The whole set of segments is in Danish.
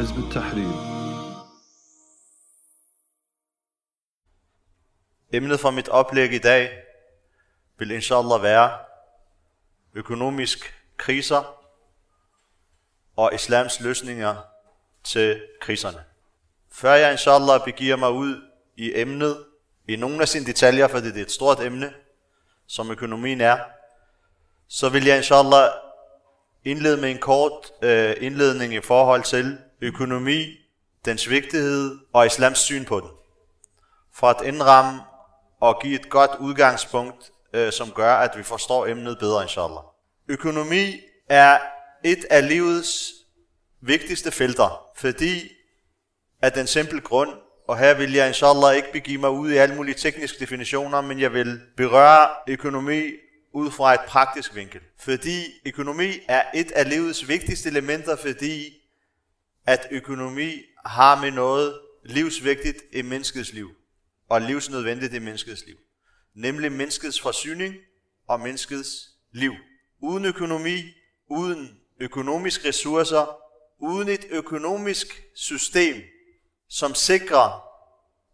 حزب التحرير Emnet for mit oplæg i dag vil inshallah være økonomisk kriser og islams løsninger til kriserne. Før jeg inshallah begiver mig ud i emnet, i nogle af sine detaljer, fordi det er et stort emne, som økonomien er, så vil jeg inshallah indlede med en kort øh, indledning i forhold til økonomi, dens vigtighed og islams syn på den. For at indramme og give et godt udgangspunkt, øh, som gør, at vi forstår emnet bedre, inshallah. Økonomi er et af livets vigtigste felter, fordi af den simple grund, og her vil jeg inshallah ikke begive mig ud i alle mulige tekniske definitioner, men jeg vil berøre økonomi ud fra et praktisk vinkel. Fordi økonomi er et af livets vigtigste elementer, fordi at økonomi har med noget livsvigtigt i menneskets liv, og livsnødvendigt i menneskets liv. Nemlig menneskets forsyning og menneskets liv. Uden økonomi, uden økonomiske ressourcer, uden et økonomisk system, som sikrer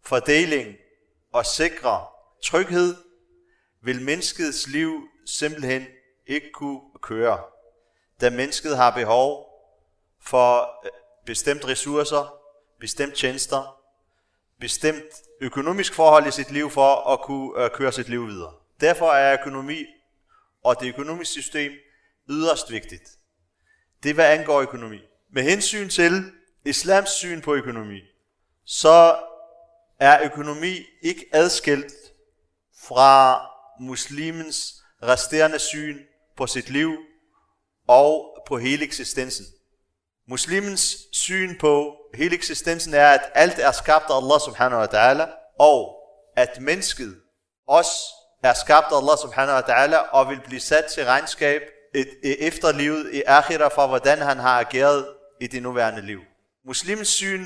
fordeling og sikrer tryghed, vil menneskets liv simpelthen ikke kunne køre, da mennesket har behov for bestemt ressourcer, bestemt tjenester, bestemt økonomisk forhold i sit liv for at kunne øh, køre sit liv videre. Derfor er økonomi og det økonomiske system yderst vigtigt. Det er hvad angår økonomi. Med hensyn til islams syn på økonomi, så er økonomi ikke adskilt fra muslimens resterende syn på sit liv og på hele eksistensen. Muslimens syn på hele eksistensen er, at alt er skabt af Allah subhanahu wa ta'ala, og at mennesket også er skabt af Allah subhanahu wa ta'ala, og vil blive sat til regnskab et, et efterlivet i akhira for, hvordan han har ageret i det nuværende liv. Muslimens syn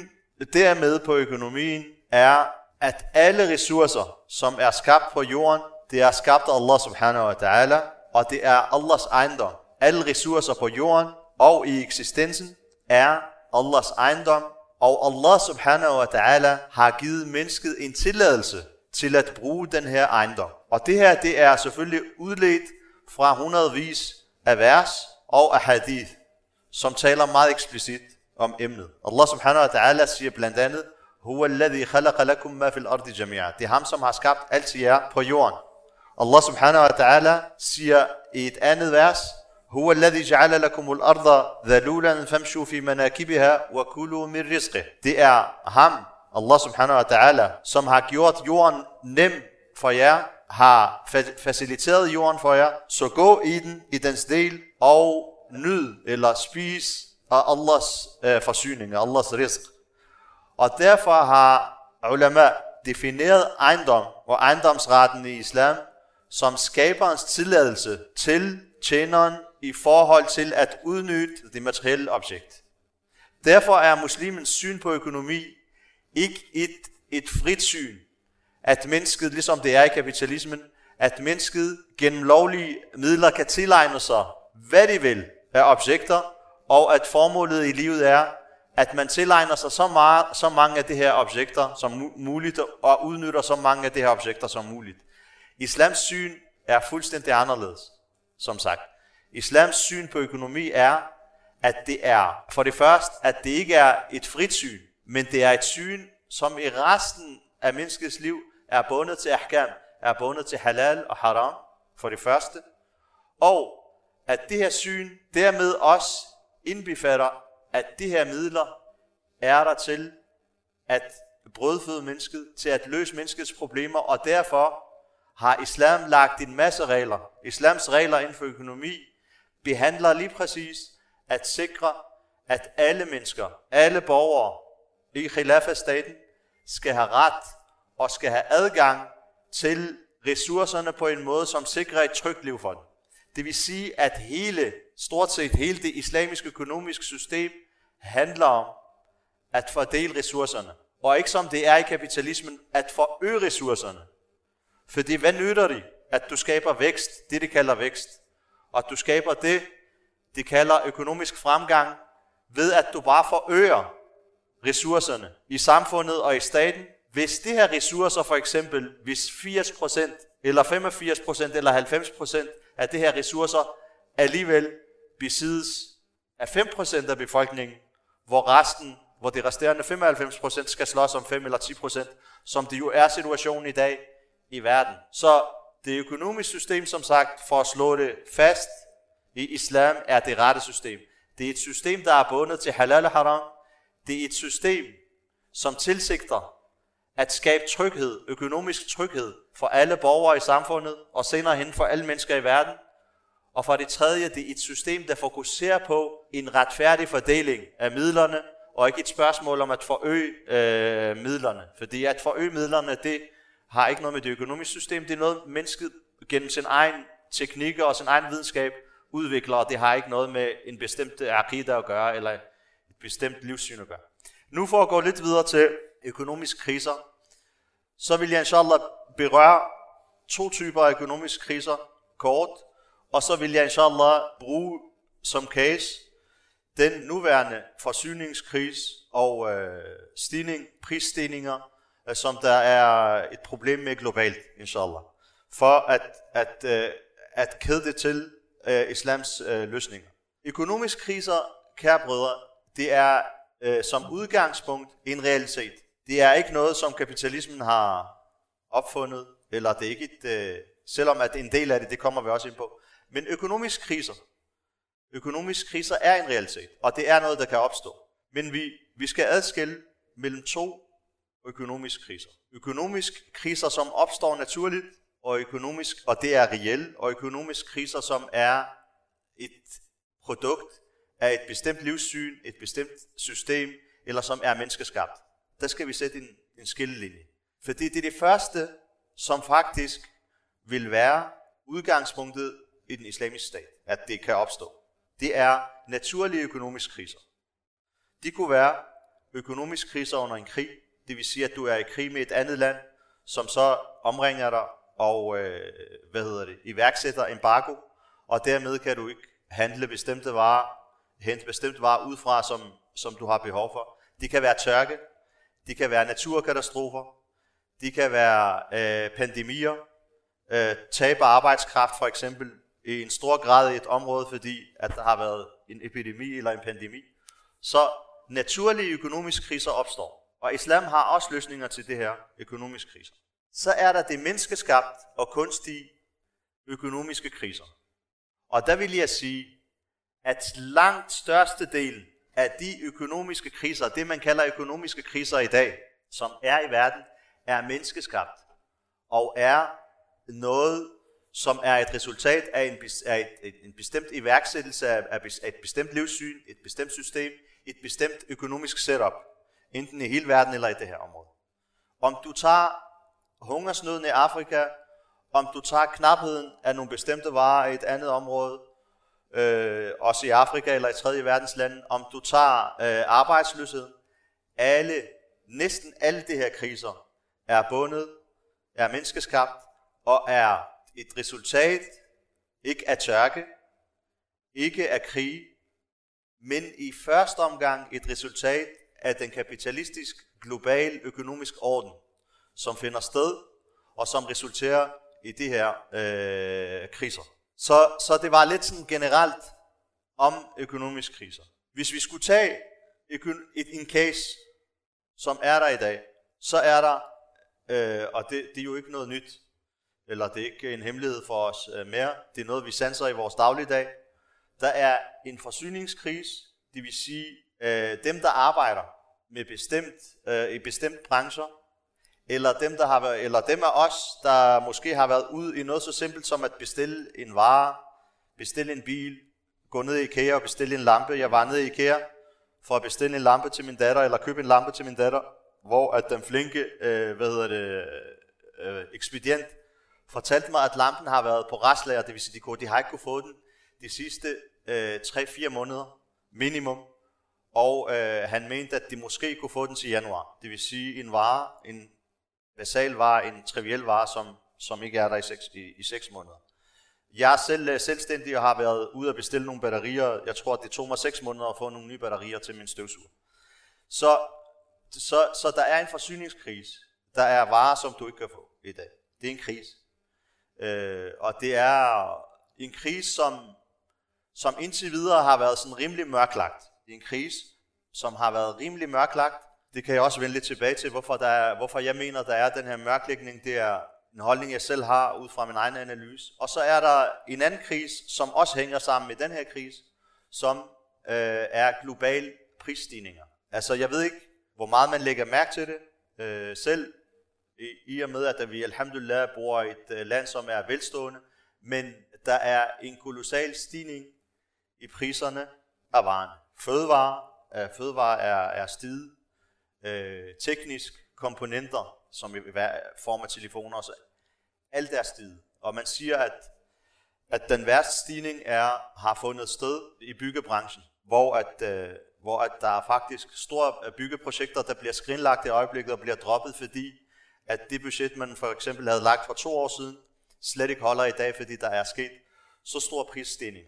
dermed på økonomien er, at alle ressourcer, som er skabt på jorden, det er skabt af Allah subhanahu wa ta'ala, og det er Allahs ejendom. Alle ressourcer på jorden og i eksistensen er Allahs ejendom, og Allah subhanahu wa ta'ala har givet mennesket en tilladelse til at bruge den her ejendom. Og det her, det er selvfølgelig udledt fra hundredvis af vers og af hadith, som taler meget eksplicit om emnet. Allah subhanahu wa ta'ala siger blandt andet, Huwa alladhi khalaqa lakum ma fil ardi jami'a. Det er ham, som har skabt alt til jer på jorden. Allah subhanahu wa ta'ala siger i et andet vers, هو الذي جعل لكم الأرض ذلولا فامشوا في مناكبها وكلوا من رزقه. Det er ham, Allah subhanahu wa ta'ala, som har gjort jorden nem for jer, har faciliteret jorden for jer, så gå i den, i dens del, og nyd eller spis af Allahs øh, forsyning, Allahs rizq. Og derfor har ulama defineret ejendom og ejendomsretten i islam som skaberens tilladelse til tjeneren i forhold til at udnytte det materielle objekt. Derfor er muslimens syn på økonomi ikke et, et frit syn, at mennesket, ligesom det er i kapitalismen, at mennesket gennem lovlige midler kan tilegne sig, hvad de vil af objekter, og at formålet i livet er, at man tilegner sig så, meget, så mange af de her objekter som muligt, og udnytter så mange af de her objekter som muligt. Islams syn er fuldstændig anderledes, som sagt. Islams syn på økonomi er, at det er, for det første, at det ikke er et frit syn, men det er et syn, som i resten af menneskets liv er bundet til ahkam, er bundet til halal og haram, for det første. Og at det her syn dermed også indbefatter, at de her midler er der til at brødføde mennesket, til at løse menneskets problemer, og derfor har islam lagt en masse regler. Islams regler inden for økonomi behandler lige præcis at sikre, at alle mennesker, alle borgere i Khilafah-staten skal have ret og skal have adgang til ressourcerne på en måde, som sikrer et trygt liv for dem. Det vil sige, at hele, stort set hele det islamiske økonomiske system handler om at fordele ressourcerne. Og ikke som det er i kapitalismen, at forøge ressourcerne. Fordi hvad nytter det, at du skaber vækst, det de kalder vækst, og at du skaber det, de kalder økonomisk fremgang, ved at du bare forøger ressourcerne i samfundet og i staten, hvis de her ressourcer for eksempel, hvis 80% eller 85% eller 90% af de her ressourcer alligevel besiddes af 5% af befolkningen, hvor resten, hvor de resterende 95% skal slås om 5 eller 10%, som det jo er situationen i dag i verden. Så det økonomiske system, som sagt, for at slå det fast i islam, er det rette system. Det er et system, der er bundet til halal og haram. Det er et system, som tilsigter at skabe tryghed, økonomisk tryghed for alle borgere i samfundet, og senere hen for alle mennesker i verden. Og for det tredje, det er et system, der fokuserer på en retfærdig fordeling af midlerne, og ikke et spørgsmål om at forøge øh, midlerne. Fordi at forøge midlerne, det har ikke noget med det økonomiske system, det er noget, mennesket gennem sin egen teknikker og sin egen videnskab udvikler, og det har ikke noget med en bestemt akida at gøre, eller et bestemt livssyn at gøre. Nu for at gå lidt videre til økonomiske kriser, så vil jeg inshallah berøre to typer af økonomiske kriser kort, og så vil jeg inshallah bruge som case den nuværende forsyningskris og øh, stigning, prisstigninger, Øh, som der er et problem med globalt, inshallah. For at, at, øh, at kæde det til øh, islams øh, løsninger. Økonomiske kriser, kære brødre, det er øh, som udgangspunkt en realitet. Det er ikke noget, som kapitalismen har opfundet, eller det er ikke et, øh, selvom at en del af det, det kommer vi også ind på. Men økonomiske kriser, økonomiske kriser er en realitet, og det er noget, der kan opstå. Men vi, vi skal adskille mellem to økonomisk kriser. Økonomisk kriser, som opstår naturligt, og økonomisk, og det er reelt, og økonomisk kriser, som er et produkt af et bestemt livssyn, et bestemt system, eller som er menneskeskabt. Der skal vi sætte en, en skillelinje. Fordi det er det første, som faktisk vil være udgangspunktet i den islamiske stat, at det kan opstå. Det er naturlige økonomiske kriser. De kunne være økonomiske kriser under en krig, det vil sige, at du er i krig med et andet land, som så omringer dig og øh, hvad hedder det, iværksætter embargo, og dermed kan du ikke handle bestemte varer, hente bestemte varer ud fra, som, som du har behov for. Det kan være tørke, det kan være naturkatastrofer, det kan være øh, pandemier, øh, tab af arbejdskraft for eksempel, i en stor grad i et område, fordi at der har været en epidemi eller en pandemi. Så naturlige økonomiske kriser opstår. Og islam har også løsninger til det her økonomiske kriser. Så er der det menneskeskabt og kunstige økonomiske kriser. Og der vil jeg sige, at langt største del af de økonomiske kriser, det man kalder økonomiske kriser i dag, som er i verden, er menneskeskabt og er noget, som er et resultat af en, af et, en bestemt iværksættelse af, af et bestemt livssyn, et bestemt system, et bestemt økonomisk setup, enten i hele verden eller i det her område. Om du tager hungersnøden i Afrika, om du tager knapheden af nogle bestemte varer i et andet område, øh, også i Afrika eller i tredje verdens lande, om du tager øh, arbejdsløshed, alle, næsten alle de her kriser er bundet, er menneskeskabt og er et resultat ikke af tørke, ikke af krig, men i første omgang et resultat af den kapitalistisk global økonomisk orden, som finder sted og som resulterer i de her øh, kriser. Så, så det var lidt sådan generelt om økonomiske kriser. Hvis vi skulle tage et, en case, som er der i dag, så er der, øh, og det, det er jo ikke noget nyt, eller det er ikke en hemmelighed for os øh, mere, det er noget, vi sanser i vores dagligdag. Der er en forsyningskrise, det vil sige, øh, dem, der arbejder med bestemt, øh, i bestemt brancher, eller dem, der har været, eller dem af os, der måske har været ude i noget så simpelt som at bestille en vare, bestille en bil, gå ned i IKEA og bestille en lampe. Jeg var nede i IKEA for at bestille en lampe til min datter, eller købe en lampe til min datter, hvor at den flinke, øh, hvad hedder det, øh, ekspedient fortalte mig, at lampen har været på restlager, det vil sige, de, de har ikke kunne få den de sidste øh, 3-4 måneder minimum, og øh, han mente, at de måske kunne få den til januar. Det vil sige en vare, en basal vare, en triviel vare, som, som ikke er der i 6, i, i 6 måneder. Jeg er selv øh, selvstændig og har været ude at bestille nogle batterier. Jeg tror, det tog mig 6 måneder at få nogle nye batterier til min støvsuger. Så så, så der er en forsyningskrise. Der er varer, som du ikke kan få i dag. Det er en krise. Øh, og det er en krise, som, som indtil videre har været sådan rimelig mørklagt i en krise, som har været rimelig mørklagt. Det kan jeg også vende lidt tilbage til, hvorfor, der er, hvorfor jeg mener, der er den her mørklægning. Det er en holdning, jeg selv har ud fra min egen analyse. Og så er der en anden krise, som også hænger sammen med den her krise, som øh, er global prisstigninger. Altså, jeg ved ikke, hvor meget man lægger mærke til det øh, selv, i, i og med, at vi alhamdulillah bor i et øh, land, som er velstående, men der er en kolossal stigning i priserne af varerne. Fødevare, øh, fødevare er, er stid, øh, teknisk komponenter, som i form af telefoner, så alt er stiget. Og man siger, at, at den værste stigning er, har fundet sted i byggebranchen, hvor at, øh, hvor at der er faktisk store øh, byggeprojekter, der bliver skrinlagt i øjeblikket og bliver droppet, fordi at det budget, man for eksempel havde lagt for to år siden, slet ikke holder i dag, fordi der er sket så stor prisstigning.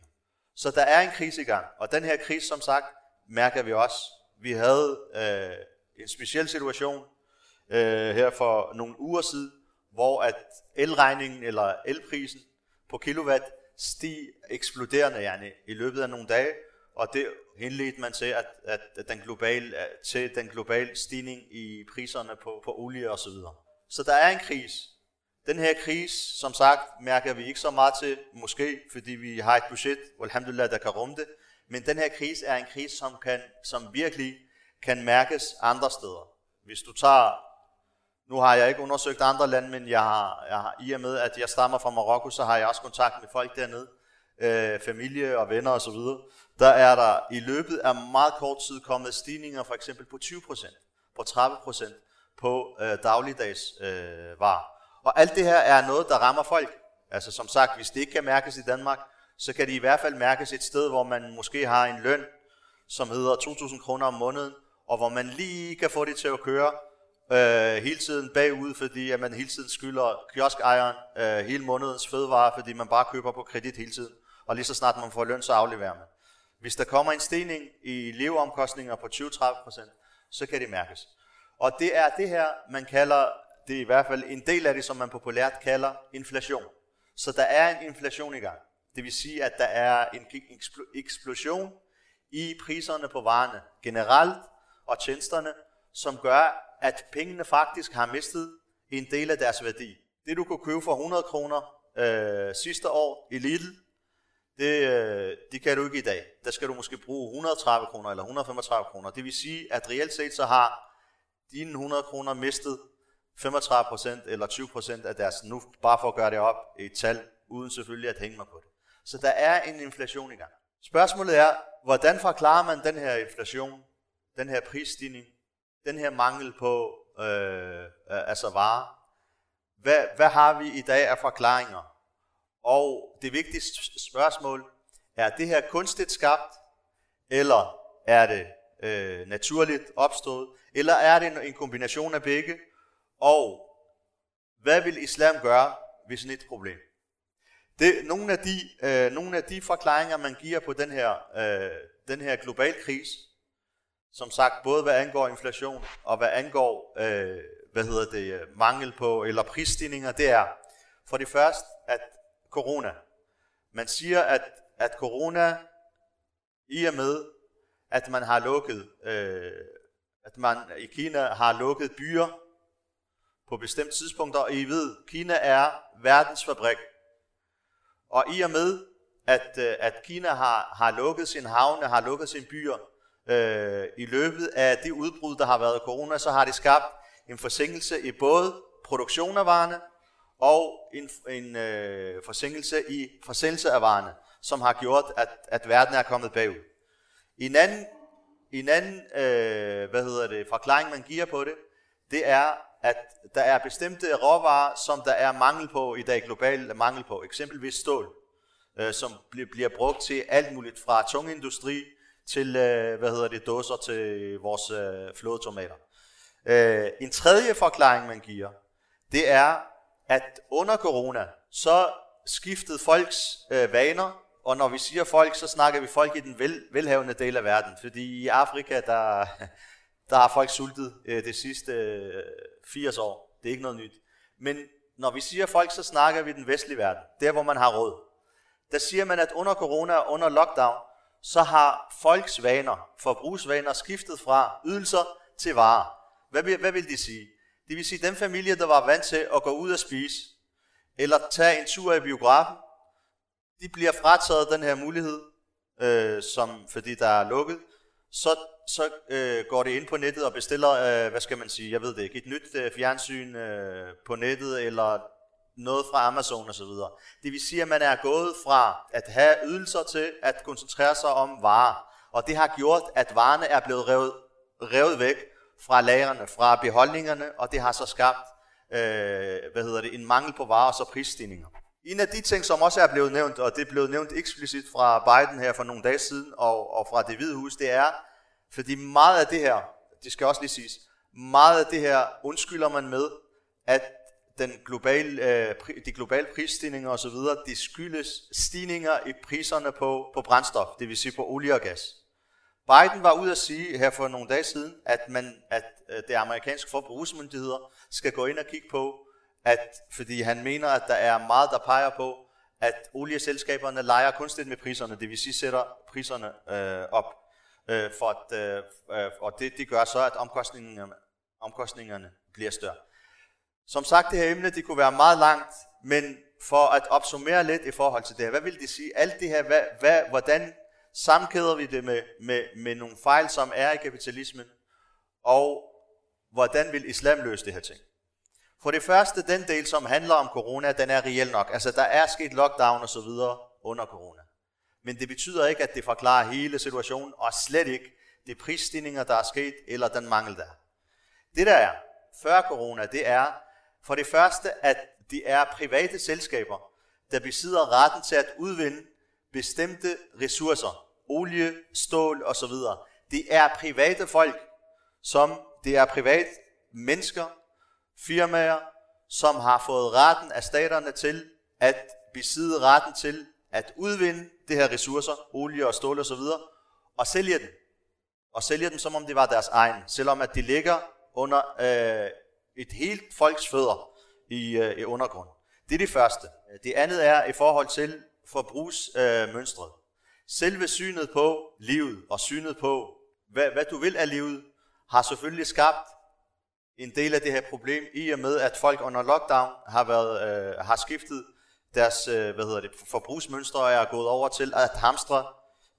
Så der er en krise i gang, og den her krise, som sagt, mærker vi også. Vi havde øh, en speciel situation øh, her for nogle uger siden, hvor at elregningen eller elprisen på kilowatt steg eksploderende yani, i løbet af nogle dage, og det henledte man til, at, at den globale, til den globale stigning i priserne på, på olie og så videre. Så der er en krise. Den her krise, som sagt, mærker vi ikke så meget til, måske fordi vi har et budget, alhamdulillah, der kan rumme det, men den her krise er en krise, som, kan, som virkelig kan mærkes andre steder. Hvis du tager, nu har jeg ikke undersøgt andre lande, men jeg har, jeg har, i og med, at jeg stammer fra Marokko, så har jeg også kontakt med folk dernede, øh, familie og venner osv., der er der i løbet af meget kort tid kommet stigninger for eksempel på 20%, på 30% på øh, dagligdags øh, varer. Og alt det her er noget, der rammer folk. Altså som sagt, hvis det ikke kan mærkes i Danmark, så kan det i hvert fald mærkes et sted, hvor man måske har en løn, som hedder 2.000 kroner om måneden, og hvor man lige kan få det til at køre øh, hele tiden bagud, fordi at man hele tiden skylder kioskejeren øh, hele månedens fødevare, fordi man bare køber på kredit hele tiden. Og lige så snart man får løn, så afleverer man. Hvis der kommer en stigning i leveomkostninger på 20-30%, så kan det mærkes. Og det er det her, man kalder, det er i hvert fald en del af det, som man populært kalder inflation. Så der er en inflation i gang. Det vil sige, at der er en eksplosion i priserne på varerne generelt og tjenesterne, som gør, at pengene faktisk har mistet en del af deres værdi. Det du kunne købe for 100 kroner øh, sidste år i Lidl, det, øh, det kan du ikke i dag. Der skal du måske bruge 130 kroner eller 135 kroner. Det vil sige, at reelt set så har dine 100 kroner mistet 35% eller 20% af deres, nu bare for at gøre det op i et tal, uden selvfølgelig at hænge mig på det. Så der er en inflation i gang. Spørgsmålet er, hvordan forklarer man den her inflation, den her prisstigning, den her mangel på øh, altså varer? Hvad, hvad har vi i dag af forklaringer? Og det vigtigste spørgsmål, er det her kunstigt skabt, eller er det øh, naturligt opstået, eller er det en, en kombination af begge? Og hvad vil islam gøre ved sådan et problem? Det, nogle, af de, øh, nogle af de forklaringer, man giver på den her, øh, den her global krise, som sagt, både hvad angår inflation og hvad angår øh, hvad hedder det, mangel på eller prisstigninger, det er for det første, at corona. Man siger, at, at corona i og med, at man har lukket, øh, at man i Kina har lukket byer på bestemte tidspunkter, og I ved, Kina er verdens fabrik. Og i og med, at, øh, at Kina har, har lukket sin havne, har lukket sine byer, øh, i løbet af det udbrud, der har været corona, så har det skabt en forsinkelse i både produktion af varerne, og en, en øh, forsinkelse i forsendelse af varerne, som har gjort, at, at verden er kommet bagud. En anden, en anden øh, hvad hedder det, forklaring, man giver på det, det er, at der er bestemte råvarer, som der er mangel på i dag, global mangel på. Eksempelvis stål, øh, som bliver, bliver brugt til alt muligt, fra tung industri til, øh, hvad hedder det, dåser til vores øh, flådetomater. Øh, en tredje forklaring, man giver, det er, at under corona, så skiftede folks øh, vaner, og når vi siger folk, så snakker vi folk i den vel, velhavende del af verden, fordi i Afrika, der, der har folk sultet øh, det sidste øh, 80 år. Det er ikke noget nyt. Men når vi siger folk, så snakker vi den vestlige verden. Der, hvor man har råd. Der siger man, at under corona og under lockdown, så har folks vaner, forbrugsvaner, skiftet fra ydelser til varer. Hvad vil, hvad vil de sige? Det vil sige, at den familie, der var vant til at gå ud og spise, eller tage en tur i biografen, de bliver frataget den her mulighed, øh, som, fordi der er lukket, så, så øh, går det ind på nettet og bestiller, øh, hvad skal man sige, jeg ved det ikke, et nyt øh, fjernsyn øh, på nettet, eller noget fra Amazon osv. Det vil sige, at man er gået fra at have ydelser til at koncentrere sig om varer. Og det har gjort, at varerne er blevet revet, revet væk fra lagerne, fra beholdningerne, og det har så skabt øh, hvad hedder det, en mangel på varer og så prisstigninger. En af de ting, som også er blevet nævnt, og det er blevet nævnt eksplicit fra Biden her for nogle dage siden, og, og fra det hvide hus, det er, fordi meget af det her, det skal også lige siges, meget af det her undskylder man med, at den globale, øh, de globale prisstigninger osv., de skyldes stigninger i priserne på, på brændstof, det vil sige på olie og gas. Biden var ude at sige her for nogle dage siden, at, man, at øh, det amerikanske forbrugsmyndigheder skal gå ind og kigge på, at, fordi han mener, at der er meget, der peger på, at olieselskaberne leger kunstigt med priserne, det vil sige sætter priserne øh, op, øh, for at, øh, øh, og det, det gør så, at omkostningerne, omkostningerne bliver større. Som sagt, det her emne, det kunne være meget langt, men for at opsummere lidt i forhold til det her, hvad vil det sige? Alt det her, hvad, hvad, hvordan sammenkæder vi det med, med, med nogle fejl, som er i kapitalismen, og hvordan vil islam løse det her ting? For det første, den del, som handler om corona, den er reelt nok. Altså, der er sket lockdown og så videre under corona. Men det betyder ikke, at det forklarer hele situationen, og slet ikke de prisstigninger, der er sket, eller den mangel, der Det der er, før corona, det er for det første, at det er private selskaber, der besidder retten til at udvinde bestemte ressourcer, olie, stål osv. Det er private folk, som det er privat mennesker, firmaer, som har fået retten af staterne til at besidde retten til at udvinde det her ressourcer, olie og stål osv., og sælge dem. Og sælge dem, som om det var deres egen, selvom at de ligger under øh, et helt folks fødder i, øh, i undergrund. Det er det første. Det andet er i forhold til forbrugsmønstret. Øh, Selve synet på livet og synet på, hvad, hvad du vil af livet, har selvfølgelig skabt en del af det her problem, i og med at folk under lockdown har, været, øh, har skiftet deres øh, hvad hedder det, forbrugsmønstre og er gået over til at hamstre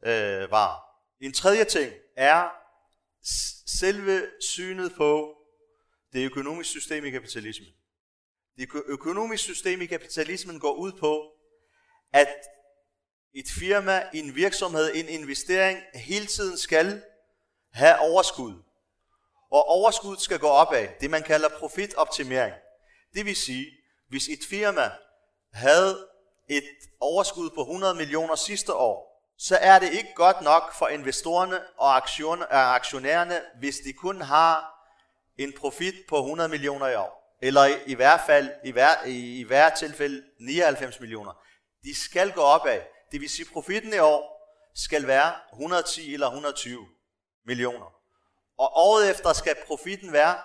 øh, varer. En tredje ting er selve synet på det økonomiske system i kapitalismen. Det økonomiske system i kapitalismen går ud på, at et firma, en virksomhed, en investering hele tiden skal have overskud. Og overskud skal gå opad, det man kalder profitoptimering. Det vil sige, hvis et firma havde et overskud på 100 millioner sidste år, så er det ikke godt nok for investorerne og aktionærerne, hvis de kun har en profit på 100 millioner i år. Eller i, i hvert fald, i hver, i, i hver tilfælde 99 millioner. De skal gå opad. Det vil sige, at profitten i år skal være 110 eller 120 millioner. Og året efter skal profitten være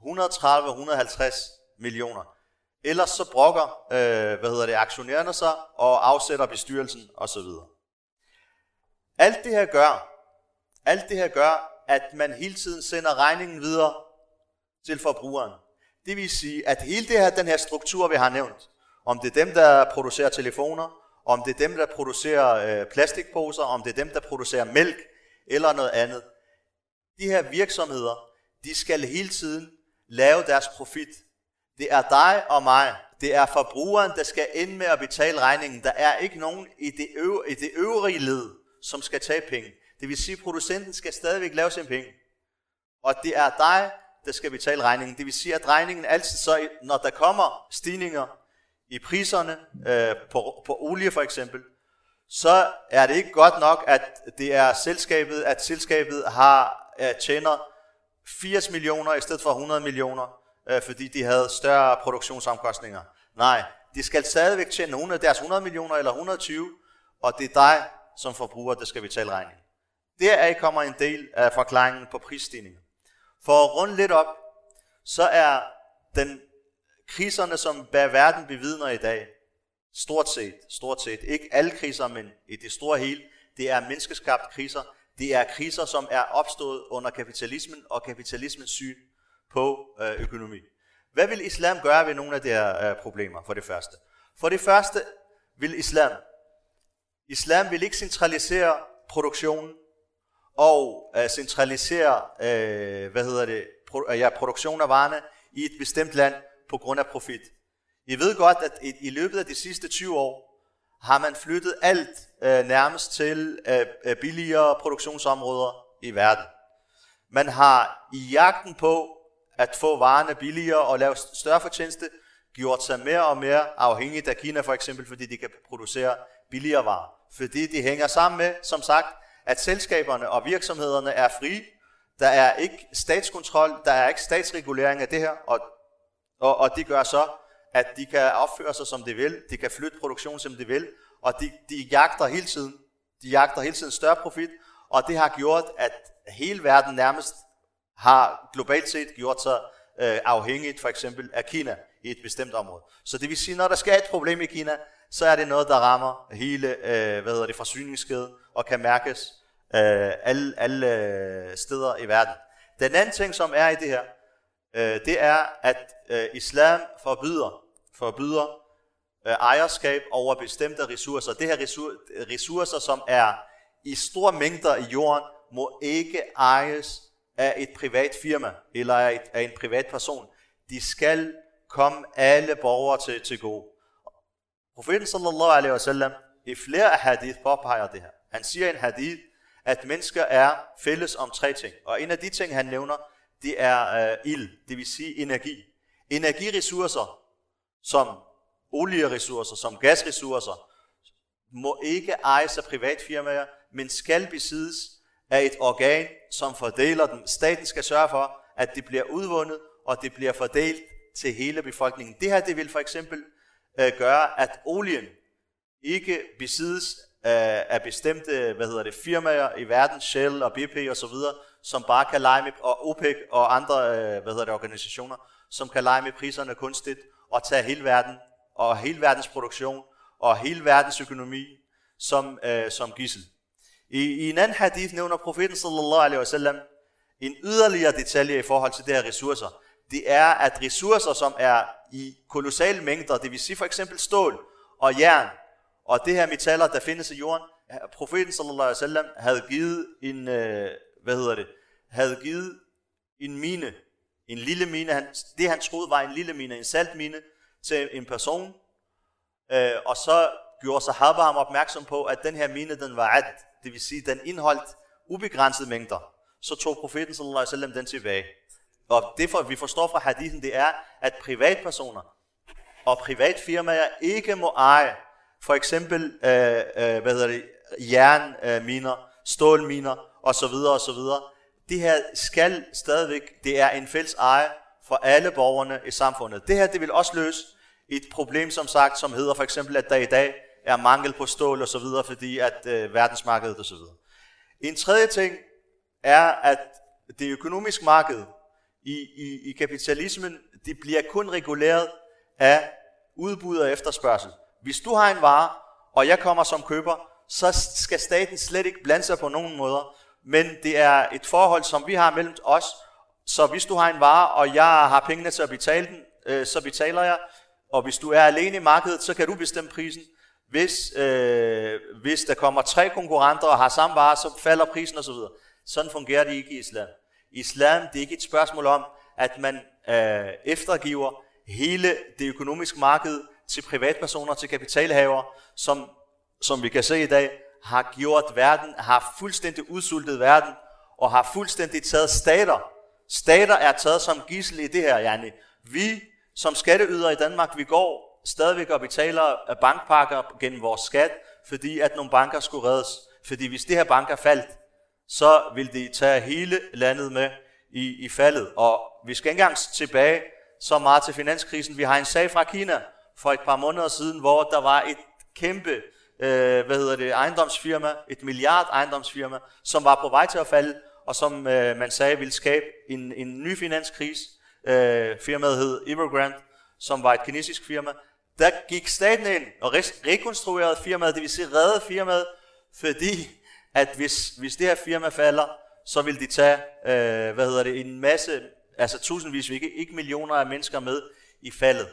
130-150 millioner. Ellers så brokker øh, hvad hedder det, aktionærerne sig og afsætter bestyrelsen osv. Alt det her gør, alt det her gør, at man hele tiden sender regningen videre til forbrugeren. Det vil sige, at hele det her, den her struktur, vi har nævnt, om det er dem, der producerer telefoner, om det er dem, der producerer øh, plastikposer, om det er dem, der producerer mælk eller noget andet. De her virksomheder, de skal hele tiden lave deres profit. Det er dig og mig. Det er forbrugeren, der skal ende med at betale regningen. Der er ikke nogen i det, øv- i det øvrige led, som skal tage penge. Det vil sige, at producenten skal stadigvæk lave sin penge. Og det er dig, der skal betale regningen. Det vil sige, at regningen altid så, når der kommer stigninger i priserne øh, på, på olie for eksempel, så er det ikke godt nok, at det er selskabet, at selskabet har Øh, tjener 80 millioner i stedet for 100 millioner, øh, fordi de havde større produktionsomkostninger. Nej, de skal stadigvæk tjene nogle af deres 100 millioner eller 120, og det er dig som forbruger, der skal betale regningen. Deraf kommer en del af forklaringen på prisstigningen. For at runde lidt op, så er den kriserne, som verden bevidner i dag, stort set, stort set, ikke alle kriser, men i det store hele, det er menneskeskabte kriser. Det er kriser, som er opstået under kapitalismen og kapitalismens syn på øh, økonomi. Hvad vil islam gøre ved nogle af de her øh, problemer, for det første? For det første vil islam, islam vil ikke centralisere produktionen og øh, centralisere, øh, hvad hedder det, pro, øh, ja, produktion af varerne i et bestemt land på grund af profit. I ved godt, at i, i løbet af de sidste 20 år har man flyttet alt øh, nærmest til øh, øh, billigere produktionsområder i verden. Man har i jagten på at få varerne billigere og lave større fortjeneste, gjort sig mere og mere afhængigt af Kina for eksempel, fordi de kan producere billigere varer. Fordi de hænger sammen med, som sagt, at selskaberne og virksomhederne er frie. Der er ikke statskontrol, der er ikke statsregulering af det her, og, og, og det gør så, at de kan opføre sig som de vil, de kan flytte produktion som de vil, og de, de jagter hele tiden, de jagter hele tiden større profit, og det har gjort, at hele verden nærmest har globalt set gjort sig øh, afhængigt for eksempel af Kina i et bestemt område. Så det vil sige, når der skal et problem i Kina, så er det noget, der rammer hele øh, hvad hedder det, forsyningskæden og kan mærkes øh, alle, alle øh, steder i verden. Den anden ting, som er i det her, øh, det er, at øh, islam forbyder, forbyder øh, ejerskab over bestemte ressourcer. Det her ressourcer, som er i store mængder i jorden, må ikke ejes af et privat firma eller af, et, af en privat person. De skal komme alle borgere til, til gode. Profeten sallallahu alaihi wasallam i flere hadith påpeger det her. Han siger i en hadith, at mennesker er fælles om tre ting. Og en af de ting, han nævner, det er øh, ild, det vil sige energi. Energiressourcer, som olieressourcer, som gasressourcer, må ikke ejes af privatfirmaer, men skal besiddes af et organ, som fordeler dem. Staten skal sørge for, at det bliver udvundet, og det bliver fordelt til hele befolkningen. Det her det vil for eksempel øh, gøre, at olien ikke besiddes af, af bestemte hvad hedder det, firmaer i verden, Shell og BP og så videre, som bare kan lege med, og OPEC og andre øh, hvad hedder det, organisationer, som kan lege med priserne kunstigt og tage hele verden og hele verdens produktion og hele verdens økonomi som, øh, som gissel. I, I en anden hadith nævner profeten sallallahu alaihi wasallam en yderligere detalje i forhold til de her ressourcer. Det er, at ressourcer, som er i kolossale mængder, det vil sige for eksempel stål og jern, og det her metaller, der findes i jorden, profeten sallallahu alaihi wasallam havde givet en, øh, hvad hedder det, havde givet en mine, en lille mine, han, det han troede var en lille mine, en saltmine, til en person, øh, og så gjorde sahaba ham opmærksom på, at den her mine, den var ad, det vil sige, den indholdt ubegrænsede mængder, så tog profeten sallallahu alaihi wasallam den tilbage. Og det for, vi forstår fra hadithen, det er, at privatpersoner og privatfirmaer ikke må eje for eksempel øh, øh, hvad hedder det, jernminer, stålminer osv. osv. Det her skal stadigvæk, det er en fælles eje for alle borgerne i samfundet. Det her det vil også løse et problem, som sagt, som hedder for eksempel, at der i dag er mangel på stål og så videre, fordi at øh, verdensmarkedet og så videre. En tredje ting er, at det økonomiske marked i, i, i kapitalismen, det bliver kun reguleret af udbud og efterspørgsel. Hvis du har en vare, og jeg kommer som køber, så skal staten slet ikke blande sig på nogen måder, men det er et forhold, som vi har mellem os. Så hvis du har en vare, og jeg har pengene til at betale den, øh, så betaler jeg. Og hvis du er alene i markedet, så kan du bestemme prisen. Hvis, øh, hvis der kommer tre konkurrenter og har samme vare, så falder prisen osv. Sådan fungerer det ikke i islam. Islam det er ikke et spørgsmål om, at man øh, eftergiver hele det økonomiske marked til privatpersoner, til kapitalhaver, som, som vi kan se i dag, har gjort verden, har fuldstændig udsultet verden, og har fuldstændig taget stater. Stater er taget som gissel i det her, yani. Vi som skatteyder i Danmark, vi går stadigvæk og betaler bankpakker gennem vores skat, fordi at nogle banker skulle reddes. Fordi hvis det her banker faldt, så vil de tage hele landet med i, i faldet. Og vi skal ikke engang tilbage så meget til finanskrisen. Vi har en sag fra Kina for et par måneder siden, hvor der var et kæmpe øh, hvad hedder det, ejendomsfirma, et milliard ejendomsfirma, som var på vej til at falde, og som øh, man sagde ville skabe en, en ny finanskrise. Øh, firmaet hed Evergrande, som var et kinesisk firma. Der gik staten ind og rekonstruerede firmaet, det vil sige redde firmaet, fordi at hvis, hvis det her firma falder, så vil de tage, øh, hvad hedder det, en masse, altså tusindvis, ikke, ikke millioner af mennesker med i faldet.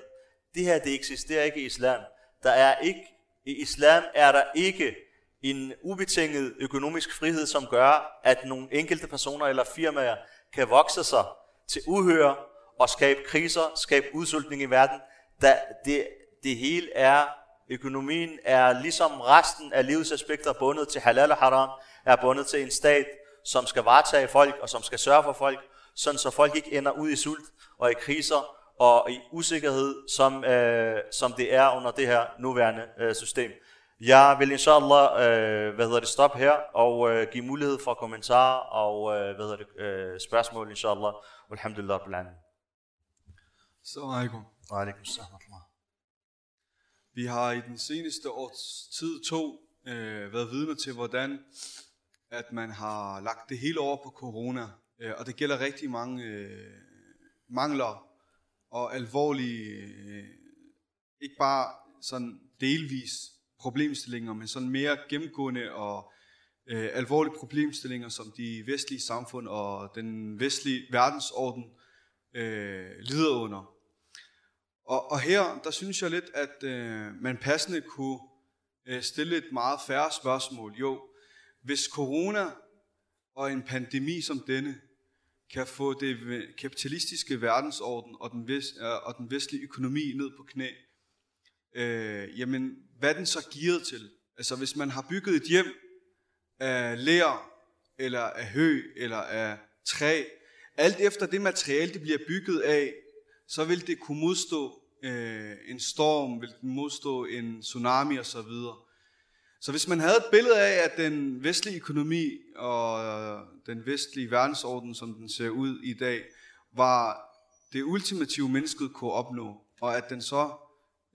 Det her, det eksisterer ikke i islam. Der er ikke, i islam er der ikke en ubetinget økonomisk frihed, som gør, at nogle enkelte personer eller firmaer kan vokse sig til uhøre og skabe kriser, skabe udsultning i verden. Da det, det hele er, økonomien er ligesom resten af livets aspekter bundet til halal og haram, er bundet til en stat, som skal varetage folk og som skal sørge for folk, sådan så folk ikke ender ud i sult og i kriser og i usikkerhed, som, øh, som det er under det her nuværende øh, system. Jeg vil inshallah øh, hvad hedder det, stoppe her og øh, give mulighed for kommentarer og øh, hvad hedder det, øh, spørgsmål inshallah. Alhamdulillah rabbil alamin. Assalamu alaikum. Wa alaikum assalam. Vi har i den seneste års tid to øh, været vidne til, hvordan at man har lagt det hele over på corona. Øh, og det gælder rigtig mange øh, mangler og alvorlige, øh, ikke bare sådan delvis problemstillinger, men sådan mere gennemgående og øh, alvorlige problemstillinger, som de vestlige samfund og den vestlige verdensorden øh, lider under. Og, og her, der synes jeg lidt, at øh, man passende kunne øh, stille et meget færre spørgsmål. Jo, hvis corona og en pandemi som denne kan få det kapitalistiske verdensorden og den, vest, øh, og den vestlige økonomi ned på knæ, øh, jamen hvad er den så gearet til? Altså hvis man har bygget et hjem af lær, eller af hø, eller af træ, alt efter det materiale, det bliver bygget af, så vil det kunne modstå øh, en storm, vil den modstå en tsunami osv. Så, hvis man havde et billede af, at den vestlige økonomi og øh, den vestlige verdensorden, som den ser ud i dag, var det ultimative mennesket kunne opnå, og at den så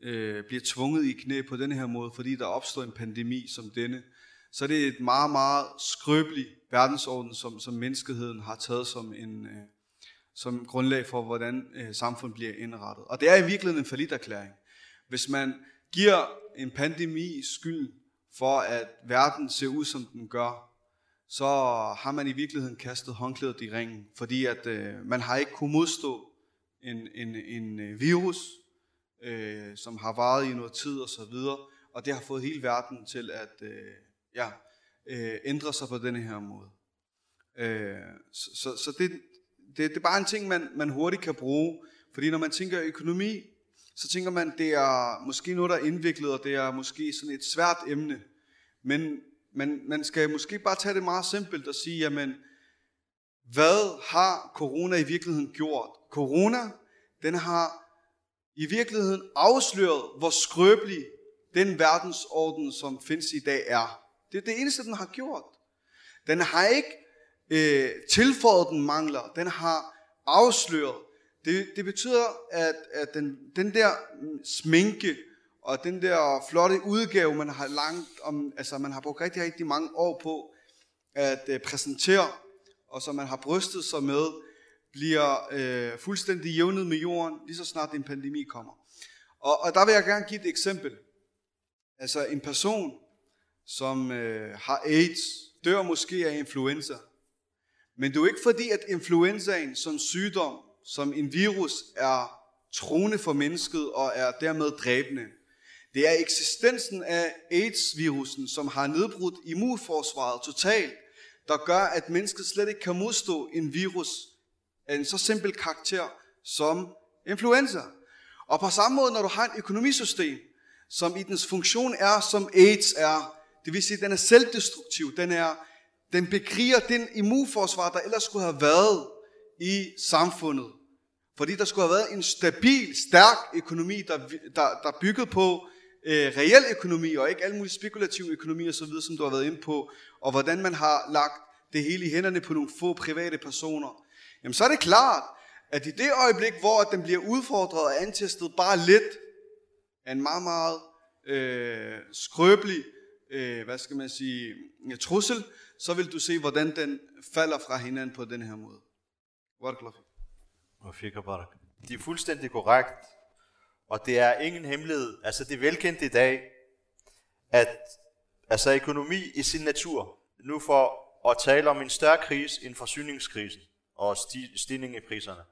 øh, bliver tvunget i knæ på den her måde, fordi der opstår en pandemi som denne, så det er det et meget, meget skrøbelig verdensorden, som, som menneskeheden har taget som en, øh, som grundlag for, hvordan øh, samfundet bliver indrettet. Og det er i virkeligheden en falit erklæring. Hvis man giver en pandemi skyld for, at verden ser ud, som den gør, så har man i virkeligheden kastet håndklædet i ringen, fordi at øh, man har ikke kunne modstå en, en, en øh, virus, øh, som har varet i noget tid og så videre, og det har fået hele verden til at øh, ja, øh, ændre sig på denne her måde. Øh, så så, så det, det, det er bare en ting, man, man hurtigt kan bruge. Fordi når man tænker økonomi, så tænker man, det er måske noget, der er indviklet, og det er måske sådan et svært emne. Men man, man skal måske bare tage det meget simpelt og sige, jamen, hvad har corona i virkeligheden gjort? Corona, den har i virkeligheden afsløret, hvor skrøbelig den verdensorden, som findes i dag, er. Det er det eneste, den har gjort. Den har ikke øh, tilføjet den mangler, den har afsløret. Det, det betyder, at, at den, den der sminke og den der flotte udgave, man har langt om, altså man har brugt rigtig, rigtig mange år på at øh, præsentere, og som man har brystet sig med, bliver øh, fuldstændig jævnet med jorden, lige så snart en pandemi kommer. Og, og der vil jeg gerne give et eksempel. Altså en person, som øh, har AIDS, dør måske af influenza. Men det er jo ikke fordi, at influenzaen som sygdom, som en virus, er troende for mennesket og er dermed dræbende. Det er eksistensen af AIDS-virusen, som har nedbrudt immunforsvaret totalt, der gør, at mennesket slet ikke kan modstå en virus af en så simpel karakter som influenza. Og på samme måde, når du har et økonomisystem, som i dens funktion er, som AIDS er, det vil sige, at den er selvdestruktiv, den er den bekriger den immunforsvar, der ellers skulle have været i samfundet. Fordi der skulle have været en stabil, stærk økonomi, der, der, der byggede på øh, reel økonomi, og ikke alle mulige spekulative økonomi osv., som du har været inde på, og hvordan man har lagt det hele i hænderne på nogle få private personer. Jamen så er det klart, at i det øjeblik, hvor den bliver udfordret og antestet bare lidt af en meget, meget øh, skrøbelig, øh, hvad skal man sige, trussel, så vil du se, hvordan den falder fra hinanden på den her måde. Og fik barak. Det er fuldstændig korrekt. Og det er ingen hemmelighed. Altså det er velkendt i dag, at altså økonomi i sin natur, nu for at tale om en større krise end forsyningskrisen og stigning i priserne.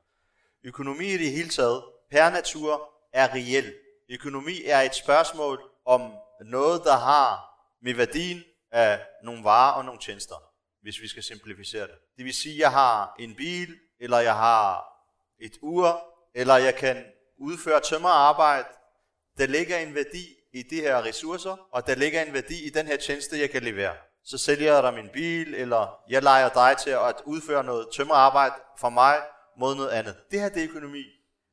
Økonomi i det hele taget, per natur, er reelt. Økonomi er et spørgsmål om noget, der har med værdien af nogle varer og nogle tjenester, hvis vi skal simplificere det. Det vil sige, at jeg har en bil, eller jeg har et ur, eller jeg kan udføre tømmerarbejde. Der ligger en værdi i de her ressourcer, og der ligger en værdi i den her tjeneste, jeg kan levere. Så sælger jeg dig min bil, eller jeg leger dig til at udføre noget tømmerarbejde for mig mod noget andet. Det her det er økonomi.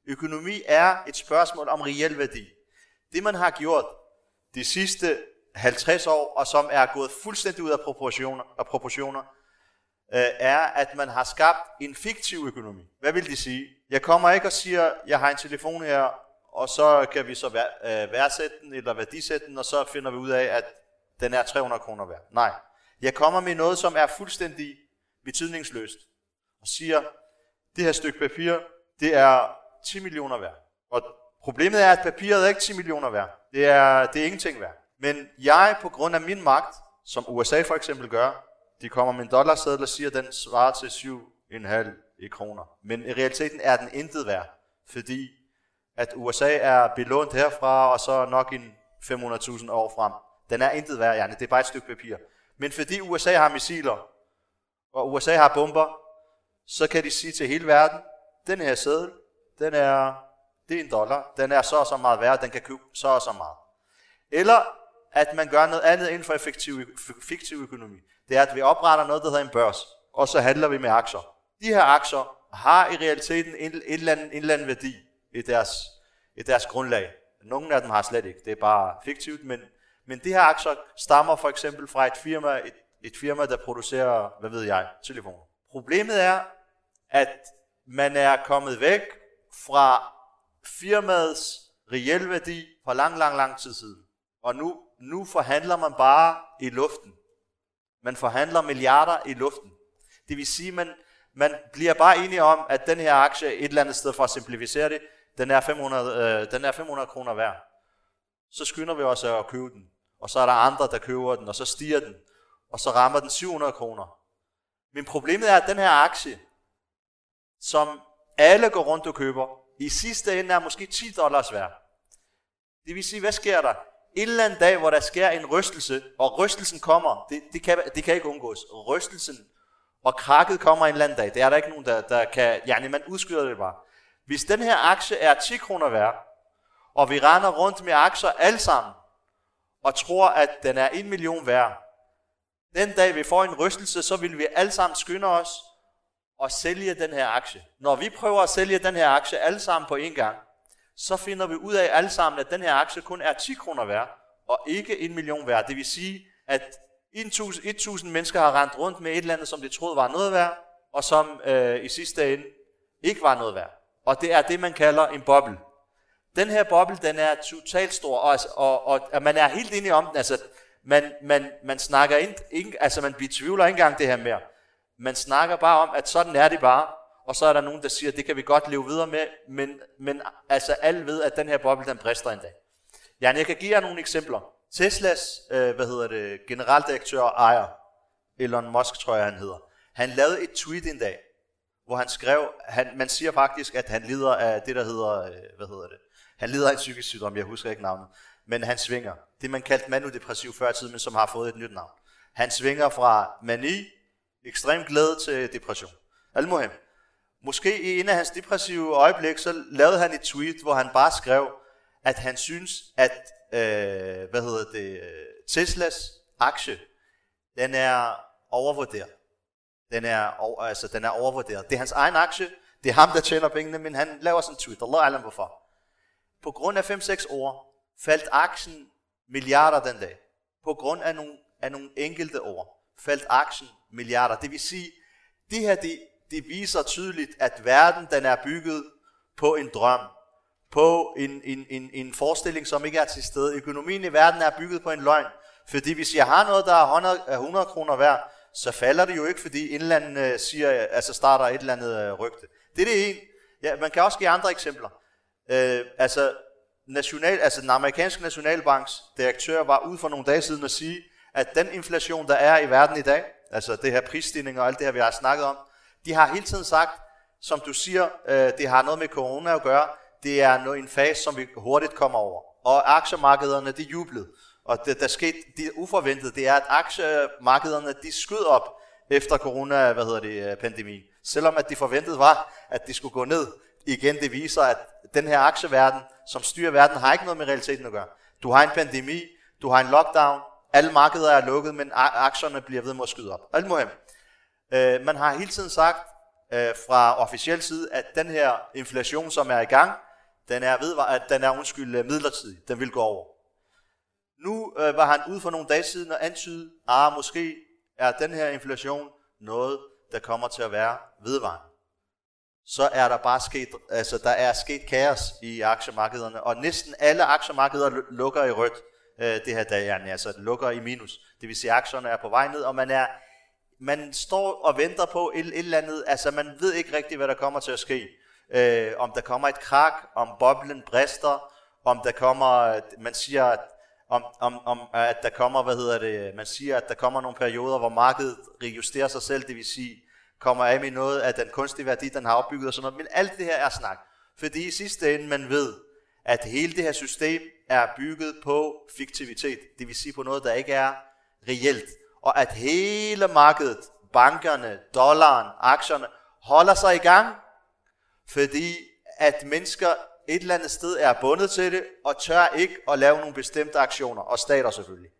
Økonomi er et spørgsmål om reel værdi. Det man har gjort de sidste 50 år, og som er gået fuldstændig ud af proportioner, af proportioner Øh, er, at man har skabt en fiktiv økonomi. Hvad vil de sige? Jeg kommer ikke og siger, jeg har en telefon her, og så kan vi så vær, øh, værdsætte den, eller værdisætte den, og så finder vi ud af, at den er 300 kroner værd. Nej. Jeg kommer med noget, som er fuldstændig betydningsløst, og siger, det her stykke papir, det er 10 millioner værd. Og problemet er, at papiret er ikke 10 millioner værd. Det er, det er ingenting værd. Men jeg, på grund af min magt, som USA for eksempel gør, de kommer med en dollarseddel og siger, at den svarer til 7,5 i kroner. Men i realiteten er den intet værd, fordi at USA er belånt herfra, og så nok en 500.000 år frem. Den er intet værd, Janne. Det er bare et stykke papir. Men fordi USA har missiler, og USA har bomber, så kan de sige til hele verden, den her seddel, den er, det er en dollar, den er så og så meget værd, den kan købe så og så meget. Eller at man gør noget andet inden for effektiv, fiktiv økonomi. Det er, at vi opretter noget, der hedder en børs, og så handler vi med aktier. De her aktier har i realiteten en, en, eller, anden, en eller anden værdi i deres, i deres grundlag. Nogle af dem har slet ikke, det er bare fiktivt, men, men de her aktier stammer for eksempel fra et firma, et, et firma, der producerer, hvad ved jeg, telefoner. Problemet er, at man er kommet væk fra firmaets reelle værdi for lang, lang, lang tid siden. Og nu, nu forhandler man bare i luften. Man forhandler milliarder i luften. Det vil sige, man, man bliver bare enige om, at den her aktie et eller andet sted, for at simplificere det, den er 500, øh, den er 500 kroner værd. Så skynder vi os at købe den. Og så er der andre, der køber den, og så stiger den. Og så rammer den 700 kroner. Men problemet er, at den her aktie, som alle går rundt og køber, i sidste ende er måske 10 dollars værd. Det vil sige, hvad sker der? En eller anden dag, hvor der sker en rystelse, og rystelsen kommer, det, det, kan, det kan ikke undgås. Rystelsen og krakket kommer en eller anden dag. Det er der ikke nogen, der, der kan... Ja, man udskyder det bare. Hvis den her aktie er 10 kroner værd, og vi render rundt med aktier alle sammen, og tror, at den er 1 million værd, den dag vi får en rystelse, så vil vi alle sammen skynde os og sælge den her aktie. Når vi prøver at sælge den her aktie alle sammen på en gang, så finder vi ud af alle sammen, at den her aktie kun er 10 kroner værd, og ikke 1 million værd. Det vil sige, at 1000 mennesker har rendt rundt med et eller andet, som de troede var noget værd, og som øh, i sidste ende ikke var noget værd. Og det er det, man kalder en boble. Den her boble, den er totalt stor, og, altså, og, og, og man er helt enig om den. Altså, man, man, man snakker ind, ikke, altså man betvivler ikke engang det her mere. Man snakker bare om, at sådan er det bare, og så er der nogen, der siger, at det kan vi godt leve videre med, men, men altså alle ved, at den her boble, den brister en dag. Ja, jeg kan give jer nogle eksempler. Teslas, øh, hvad hedder det, generaldirektør og ejer, Elon Musk tror jeg han hedder, han lavede et tweet en dag, hvor han skrev, han, man siger faktisk, at han lider af det, der hedder, øh, hvad hedder det, han lider af en psykisk sygdom, jeg husker ikke navnet, men han svinger. Det man kaldte manodepressiv før tid, men som har fået et nyt navn. Han svinger fra mani, ekstrem glæde til depression. Almohem. Måske i en af hans depressive øjeblik, så lavede han et tweet, hvor han bare skrev, at han synes, at øh, hvad hedder det, Teslas aktie, den er overvurderet. Den er, altså, den er overvurderet. Det er hans egen aktie, det er ham, der tjener pengene, men han laver sådan en tweet. Allah alam hvorfor. På grund af 5-6 år faldt aktien milliarder den dag. På grund af nogle, af nogle enkelte år faldt aktien milliarder. Det vil sige, det her det, det viser tydeligt, at verden den er bygget på en drøm på en, en, en, en forestilling, som ikke er til stede. Økonomien i verden er bygget på en løgn. Fordi hvis jeg har noget, der er 100, 100 kroner værd, så falder det jo ikke, fordi indlandene øh, siger, altså starter et eller andet øh, rygte. Det er det en. Ja, man kan også give andre eksempler. Øh, altså, national, altså den amerikanske nationalbanks direktør var ude for nogle dage siden at sige, at den inflation, der er i verden i dag, altså det her prisstigning og alt det her, vi har snakket om, de har hele tiden sagt, som du siger, øh, det har noget med corona at gøre, det er en fase, som vi hurtigt kommer over. Og aktiemarkederne, de jublede. Og det, der skete det uforventet, det er, at aktiemarkederne, de skød op efter corona, hvad hedder det, øh, pandemien. Selvom at de forventede var, at de skulle gå ned. Igen, det viser, at den her aktieverden, som styrer verden, har ikke noget med realiteten at gøre. Du har en pandemi, du har en lockdown, alle markeder er lukket, men aktierne bliver ved med at skyde op. Alt muligt. Øh, man har hele tiden sagt øh, fra officiel side, at den her inflation, som er i gang, den er, ved, at den er undskyld øh, midlertidig. Den vil gå over. Nu øh, var han ude for nogle dage siden og antydede, ah, måske er den her inflation noget, der kommer til at være vedvarende. Så er der bare sket, altså der er sket kaos i aktiemarkederne, og næsten alle aktiemarkeder lukker i rødt øh, det her dag, altså lukker i minus. Det vil sige, at aktierne er på vej ned, og man er man står og venter på et, et eller andet, altså man ved ikke rigtigt, hvad der kommer til at ske. Øh, om der kommer et krak, om boblen brister, om der kommer, man siger, at om, om, om, at der kommer, hvad hedder det, man siger, at der kommer nogle perioder, hvor markedet rejusterer sig selv, det vil sige, kommer af med noget af den kunstige værdi, den har opbygget og sådan noget. Men alt det her er snak. Fordi i sidste ende, man ved, at hele det her system er bygget på fiktivitet. Det vil sige på noget, der ikke er reelt. Og at hele markedet, bankerne, dollaren, aktierne, holder sig i gang, fordi at mennesker et eller andet sted er bundet til det, og tør ikke at lave nogle bestemte aktioner, og stater selvfølgelig.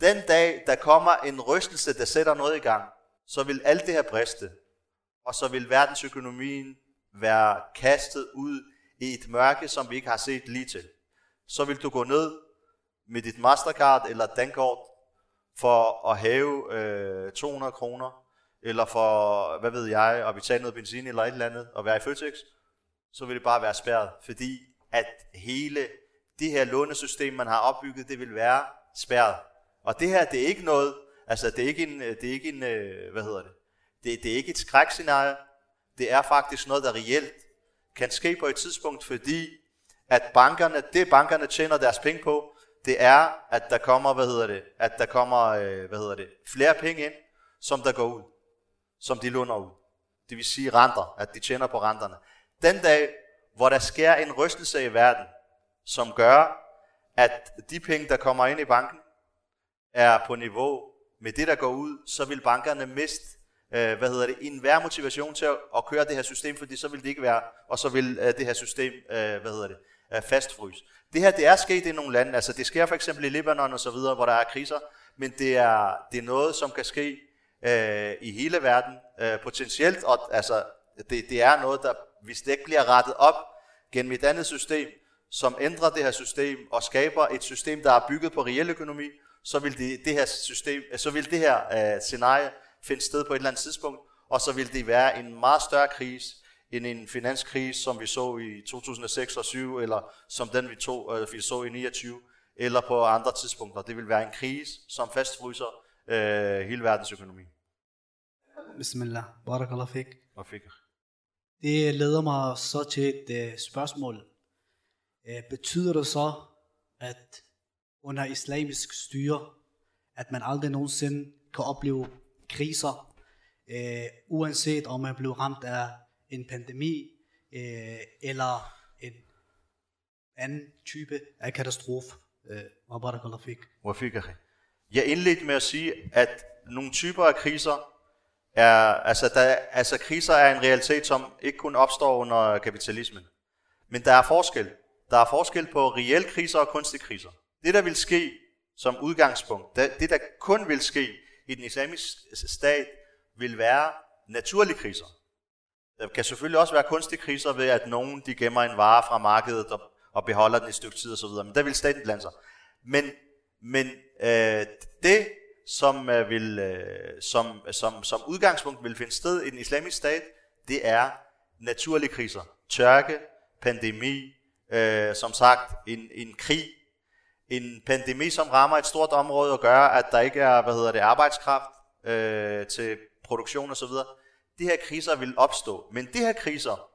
Den dag, der kommer en rystelse, der sætter noget i gang, så vil alt det her briste, og så vil verdensøkonomien være kastet ud i et mørke, som vi ikke har set lige til. Så vil du gå ned med dit Mastercard eller Dankort for at have øh, 200 kroner, eller for, hvad ved jeg, at betale noget benzin eller et eller andet, og være i Føtex, så vil det bare være spærret, fordi at hele det her lånesystem, man har opbygget, det vil være spærret. Og det her, det er ikke noget, altså det er ikke en, det er ikke en øh, hvad hedder det, det, det er ikke et skrækscenarie, det er faktisk noget, der reelt kan ske på et tidspunkt, fordi at bankerne, det bankerne tjener deres penge på, det er, at der kommer, hvad hedder det, at der kommer, øh, hvad hedder det, flere penge ind, som der går ud, som de låner ud. Det vil sige renter, at de tjener på renterne. Den dag, hvor der sker en rystelse i verden, som gør, at de penge, der kommer ind i banken, er på niveau med det, der går ud, så vil bankerne miste øh, hvad hedder det, en hver motivation til at, at køre det her system, fordi så vil det ikke være, og så vil øh, det her system, øh, hvad hedder det, øh, fastfryse. Det her, det er sket i nogle lande, altså det sker for eksempel i Libanon og så videre, hvor der er kriser, men det er, det er noget, som kan ske øh, i hele verden, øh, potentielt, og altså, det, det er noget, der, hvis det ikke bliver rettet op gennem et andet system, som ændrer det her system og skaber et system, der er bygget på reel økonomi, så vil det, det her system, øh, så vil det her øh, scenarie finde sted på et eller andet tidspunkt, og så vil det være en meget større krise, end en finanskrise, som vi så i 2006 og 2007, eller som den vi, tog, øh, vi så i 29, eller på andre tidspunkter. Det vil være en krise, som fastfryser øh, hele verdens økonomi. Bismillah. Barakallah fik. Og fik. Det leder mig så til et uh, spørgsmål. Uh, betyder det så, at under islamisk styre, at man aldrig nogensinde kan opleve kriser, uh, uanset om man bliver ramt af en pandemi øh, eller en anden type af katastrofe. Øh, fik. Jeg indledte med at sige, at nogle typer af kriser er, altså, der, altså kriser er en realitet, som ikke kun opstår under kapitalismen. Men der er forskel. Der er forskel på reelle kriser og kunstige kriser. Det, der vil ske som udgangspunkt, det, der kun vil ske i den islamiske stat, vil være naturlige kriser. Der kan selvfølgelig også være kunstige kriser ved, at nogen de gemmer en vare fra markedet og, og beholder den et stykke tid osv., men der vil staten blande sig. Men, men øh, det, som, øh, vil, øh, som, som, som udgangspunkt vil finde sted i den islamiske stat, det er naturlige kriser. Tørke, pandemi, øh, som sagt en, en krig, en pandemi, som rammer et stort område og gør, at der ikke er hvad hedder det, arbejdskraft, øh, til produktion osv. De her kriser vil opstå. Men de her kriser,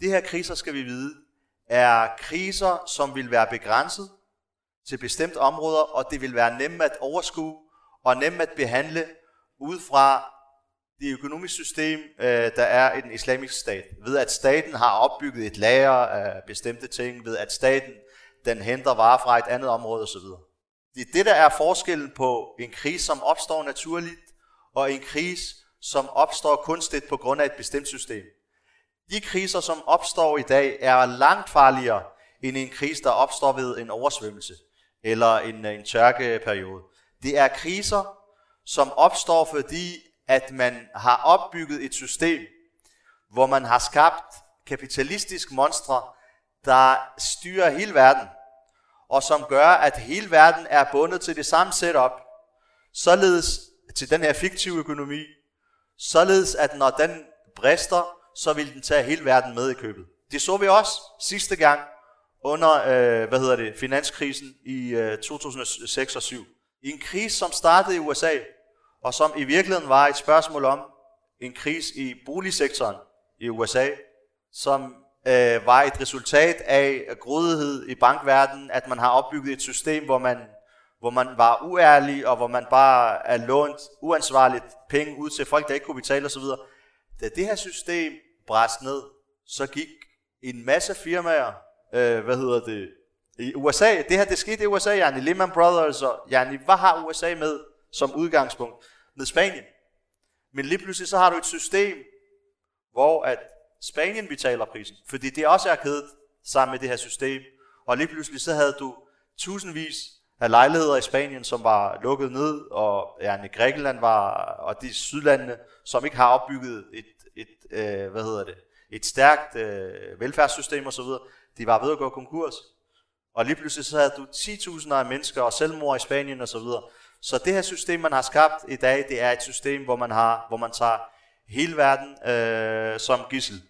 de her kriser skal vi vide, er kriser, som vil være begrænset til bestemte områder, og det vil være nemt at overskue og nemt at behandle ud fra det økonomiske system, øh, der er i den islamiske stat. Ved at staten har opbygget et lager af bestemte ting, ved at staten den henter varer fra et andet område osv. Det er det, der er forskellen på en krise, som opstår naturligt, og en krise, som opstår kunstigt på grund af et bestemt system. De kriser, som opstår i dag, er langt farligere end en krise, der opstår ved en oversvømmelse eller en, en tørkeperiode. Det er kriser, som opstår, fordi at man har opbygget et system, hvor man har skabt kapitalistisk monstre, der styrer hele verden, og som gør, at hele verden er bundet til det samme setup, således til den her fiktive økonomi, således at når den brister, så vil den tage hele verden med i købet. Det så vi også sidste gang under øh, hvad hedder det, finanskrisen i øh, 2006 og 7. I en krise, som startede i USA, og som i virkeligheden var et spørgsmål om en krise i boligsektoren i USA, som øh, var et resultat af grådighed i bankverdenen, at man har opbygget et system, hvor man, hvor man var uærlig, og hvor man bare er lånt uansvarligt penge ud til folk, der ikke kunne betale osv. Da det her system bræst ned, så gik en masse firmaer, øh, hvad hedder det, i USA, det her det skete i USA, yani Lehman Brothers, og yani, hvad har USA med som udgangspunkt? Med Spanien. Men lige pludselig så har du et system, hvor at Spanien betaler prisen, fordi det også er kædet sammen med det her system. Og lige pludselig så havde du tusindvis af lejligheder i Spanien, som var lukket ned, og ja, Grækenland var, og de sydlandene, som ikke har opbygget et, et øh, hvad hedder det, et stærkt øh, velfærdssystem osv., de var ved at gå konkurs. Og lige pludselig så havde du 10.000 af mennesker og selvmord i Spanien osv. Så, så det her system, man har skabt i dag, det er et system, hvor man, har, hvor man tager hele verden øh, som gissel.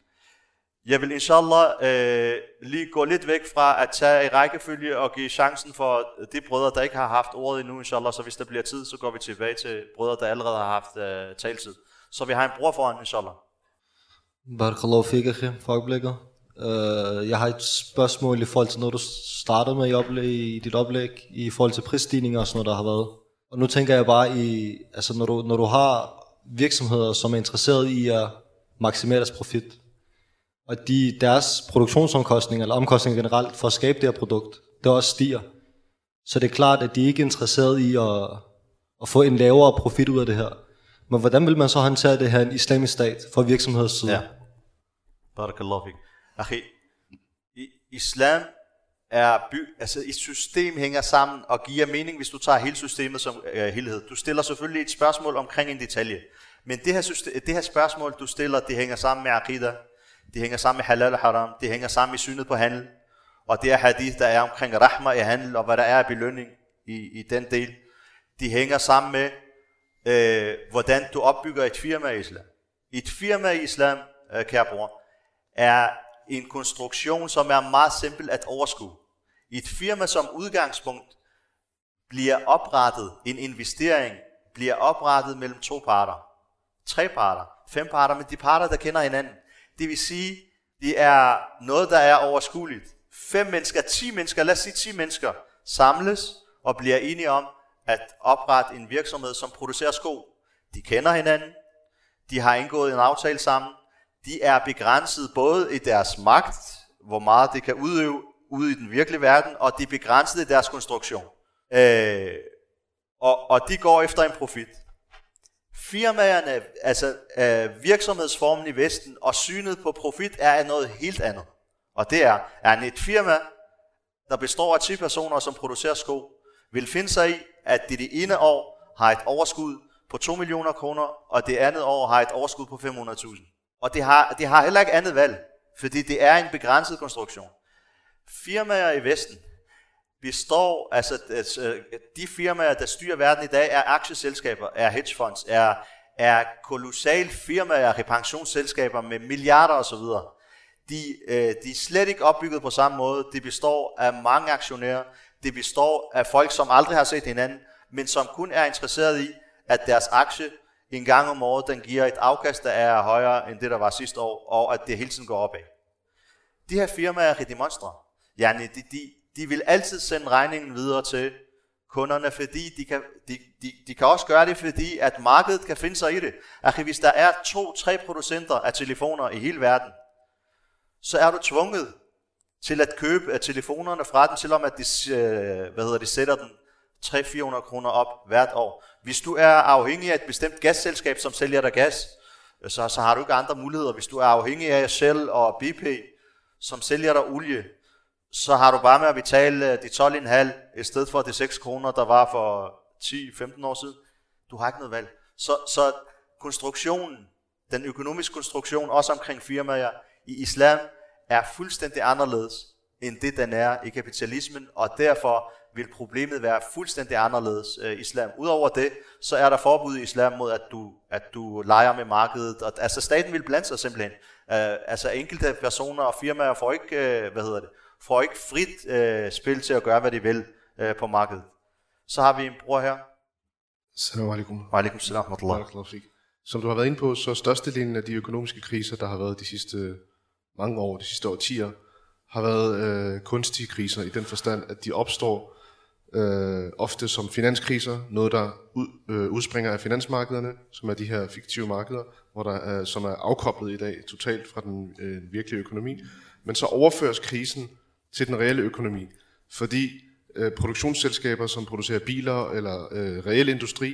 Jeg vil inshallah øh, lige gå lidt væk fra at tage i rækkefølge og give chancen for de brødre, der ikke har haft ordet endnu, inshallah. Så hvis der bliver tid, så går vi tilbage til brødre, der allerede har haft øh, taltid. Så vi har en bror foran, inshallah. Barakallahu fik, akhi, for øjeblikket. Uh, øh, jeg har et spørgsmål i forhold til noget, du startede med i, oplæg, i dit oplæg, i forhold til prisstigninger og sådan noget, der har været. Og nu tænker jeg bare i, altså når du, når du har virksomheder, som er interesseret i at maksimere deres profit, og de, deres produktionsomkostninger, eller omkostninger generelt, for at skabe det her produkt, det også stiger. Så det er klart, at de ikke er interesseret i at, at få en lavere profit ud af det her. Men hvordan vil man så håndtere det her i en islamisk stat for virksomheders side? Ja. Barakallahu fik. Akhi, islam er by, altså et system hænger sammen og giver mening, hvis du tager hele systemet som øh, helhed. Du stiller selvfølgelig et spørgsmål omkring en detalje. Men det her, system, det her spørgsmål, du stiller, det hænger sammen med aqidah, det hænger sammen med halal og haram, det hænger sammen med synet på handel, og det er hadith, der er omkring rahma i handel, og hvad der er af belønning i, i den del. De hænger sammen med, øh, hvordan du opbygger et firma i islam. Et firma i islam, øh, kære bror, er en konstruktion, som er meget simpel at overskue. Et firma som udgangspunkt bliver oprettet, en investering bliver oprettet mellem to parter, tre parter, fem parter, men de parter, der kender hinanden. Det vil sige, det er noget, der er overskueligt. Fem mennesker, ti mennesker, lad os sige ti mennesker, samles og bliver enige om at oprette en virksomhed, som producerer sko. De kender hinanden, de har indgået en aftale sammen, de er begrænset både i deres magt, hvor meget det kan udøve ude i den virkelige verden, og de er begrænset i deres konstruktion. Øh, og, og de går efter en profit. Firmaerne, altså øh, virksomhedsformen i Vesten og synet på profit er noget helt andet. Og det er, at et firma, der består af 10 personer, som producerer sko, vil finde sig i, at det det ene år har et overskud på 2 millioner kroner, og det andet år har et overskud på 500.000. Og det har, det har heller ikke andet valg, fordi det er en begrænset konstruktion. Firmaer i Vesten består, altså øh, de firmaer, der styrer verden i dag, er aktieselskaber, er hedgefonds, er, er kolossale firmaer, er pensionsselskaber med milliarder osv. De, øh, de er slet ikke opbygget på samme måde. De består af mange aktionærer. Det består af folk, som aldrig har set hinanden, men som kun er interesseret i at deres aktie en gang om året, den giver et afkast, der er højere end det, der var sidste år, og at det hele tiden går opad. De her firmaer er rigtig monstre. Yani, de, de, de vil altid sende regningen videre til kunderne, fordi de kan, de, de, de kan også gøre det, fordi at markedet kan finde sig i det. Altså, hvis der er to-tre producenter af telefoner i hele verden, så er du tvunget til at købe af telefonerne fra dem, selvom at de, øh, hvad hedder de sætter den 300-400 kroner op hvert år. Hvis du er afhængig af et bestemt gasselskab, som sælger dig gas, øh, så, så har du ikke andre muligheder. Hvis du er afhængig af Shell og BP, som sælger dig olie, så har du bare med at betale øh, de 12,5 i stedet for de 6 kroner, der var for 10-15 år siden. Du har ikke noget valg. Så, så konstruktionen, den økonomiske konstruktion, også omkring firmaer i islam, er fuldstændig anderledes end det, den er i kapitalismen, og derfor vil problemet være fuldstændig anderledes øh, islam. Udover det, så er der forbud i islam mod, at du, at du leger med markedet. Og, altså staten vil blande sig simpelthen. Øh, altså enkelte personer og firmaer får ikke, øh, hvad hedder det, får ikke frit uh, spil til at gøre, hvad de vil uh, på markedet. Så har vi en bror her. Salam alaikum. Wa alaikum salam. Som du har været inde på, så størstedelen af de økonomiske kriser, der har været de sidste mange år, de sidste årtier, har været øh, kunstige kriser i den forstand, at de opstår øh, ofte som finanskriser, noget der ud, øh, udspringer af finansmarkederne, som er de her fiktive markeder, hvor der er, som er afkoblet i dag totalt fra den øh, virkelige økonomi. Men så overføres krisen til den reelle økonomi, fordi øh, produktionsselskaber, som producerer biler eller øh, reel industri,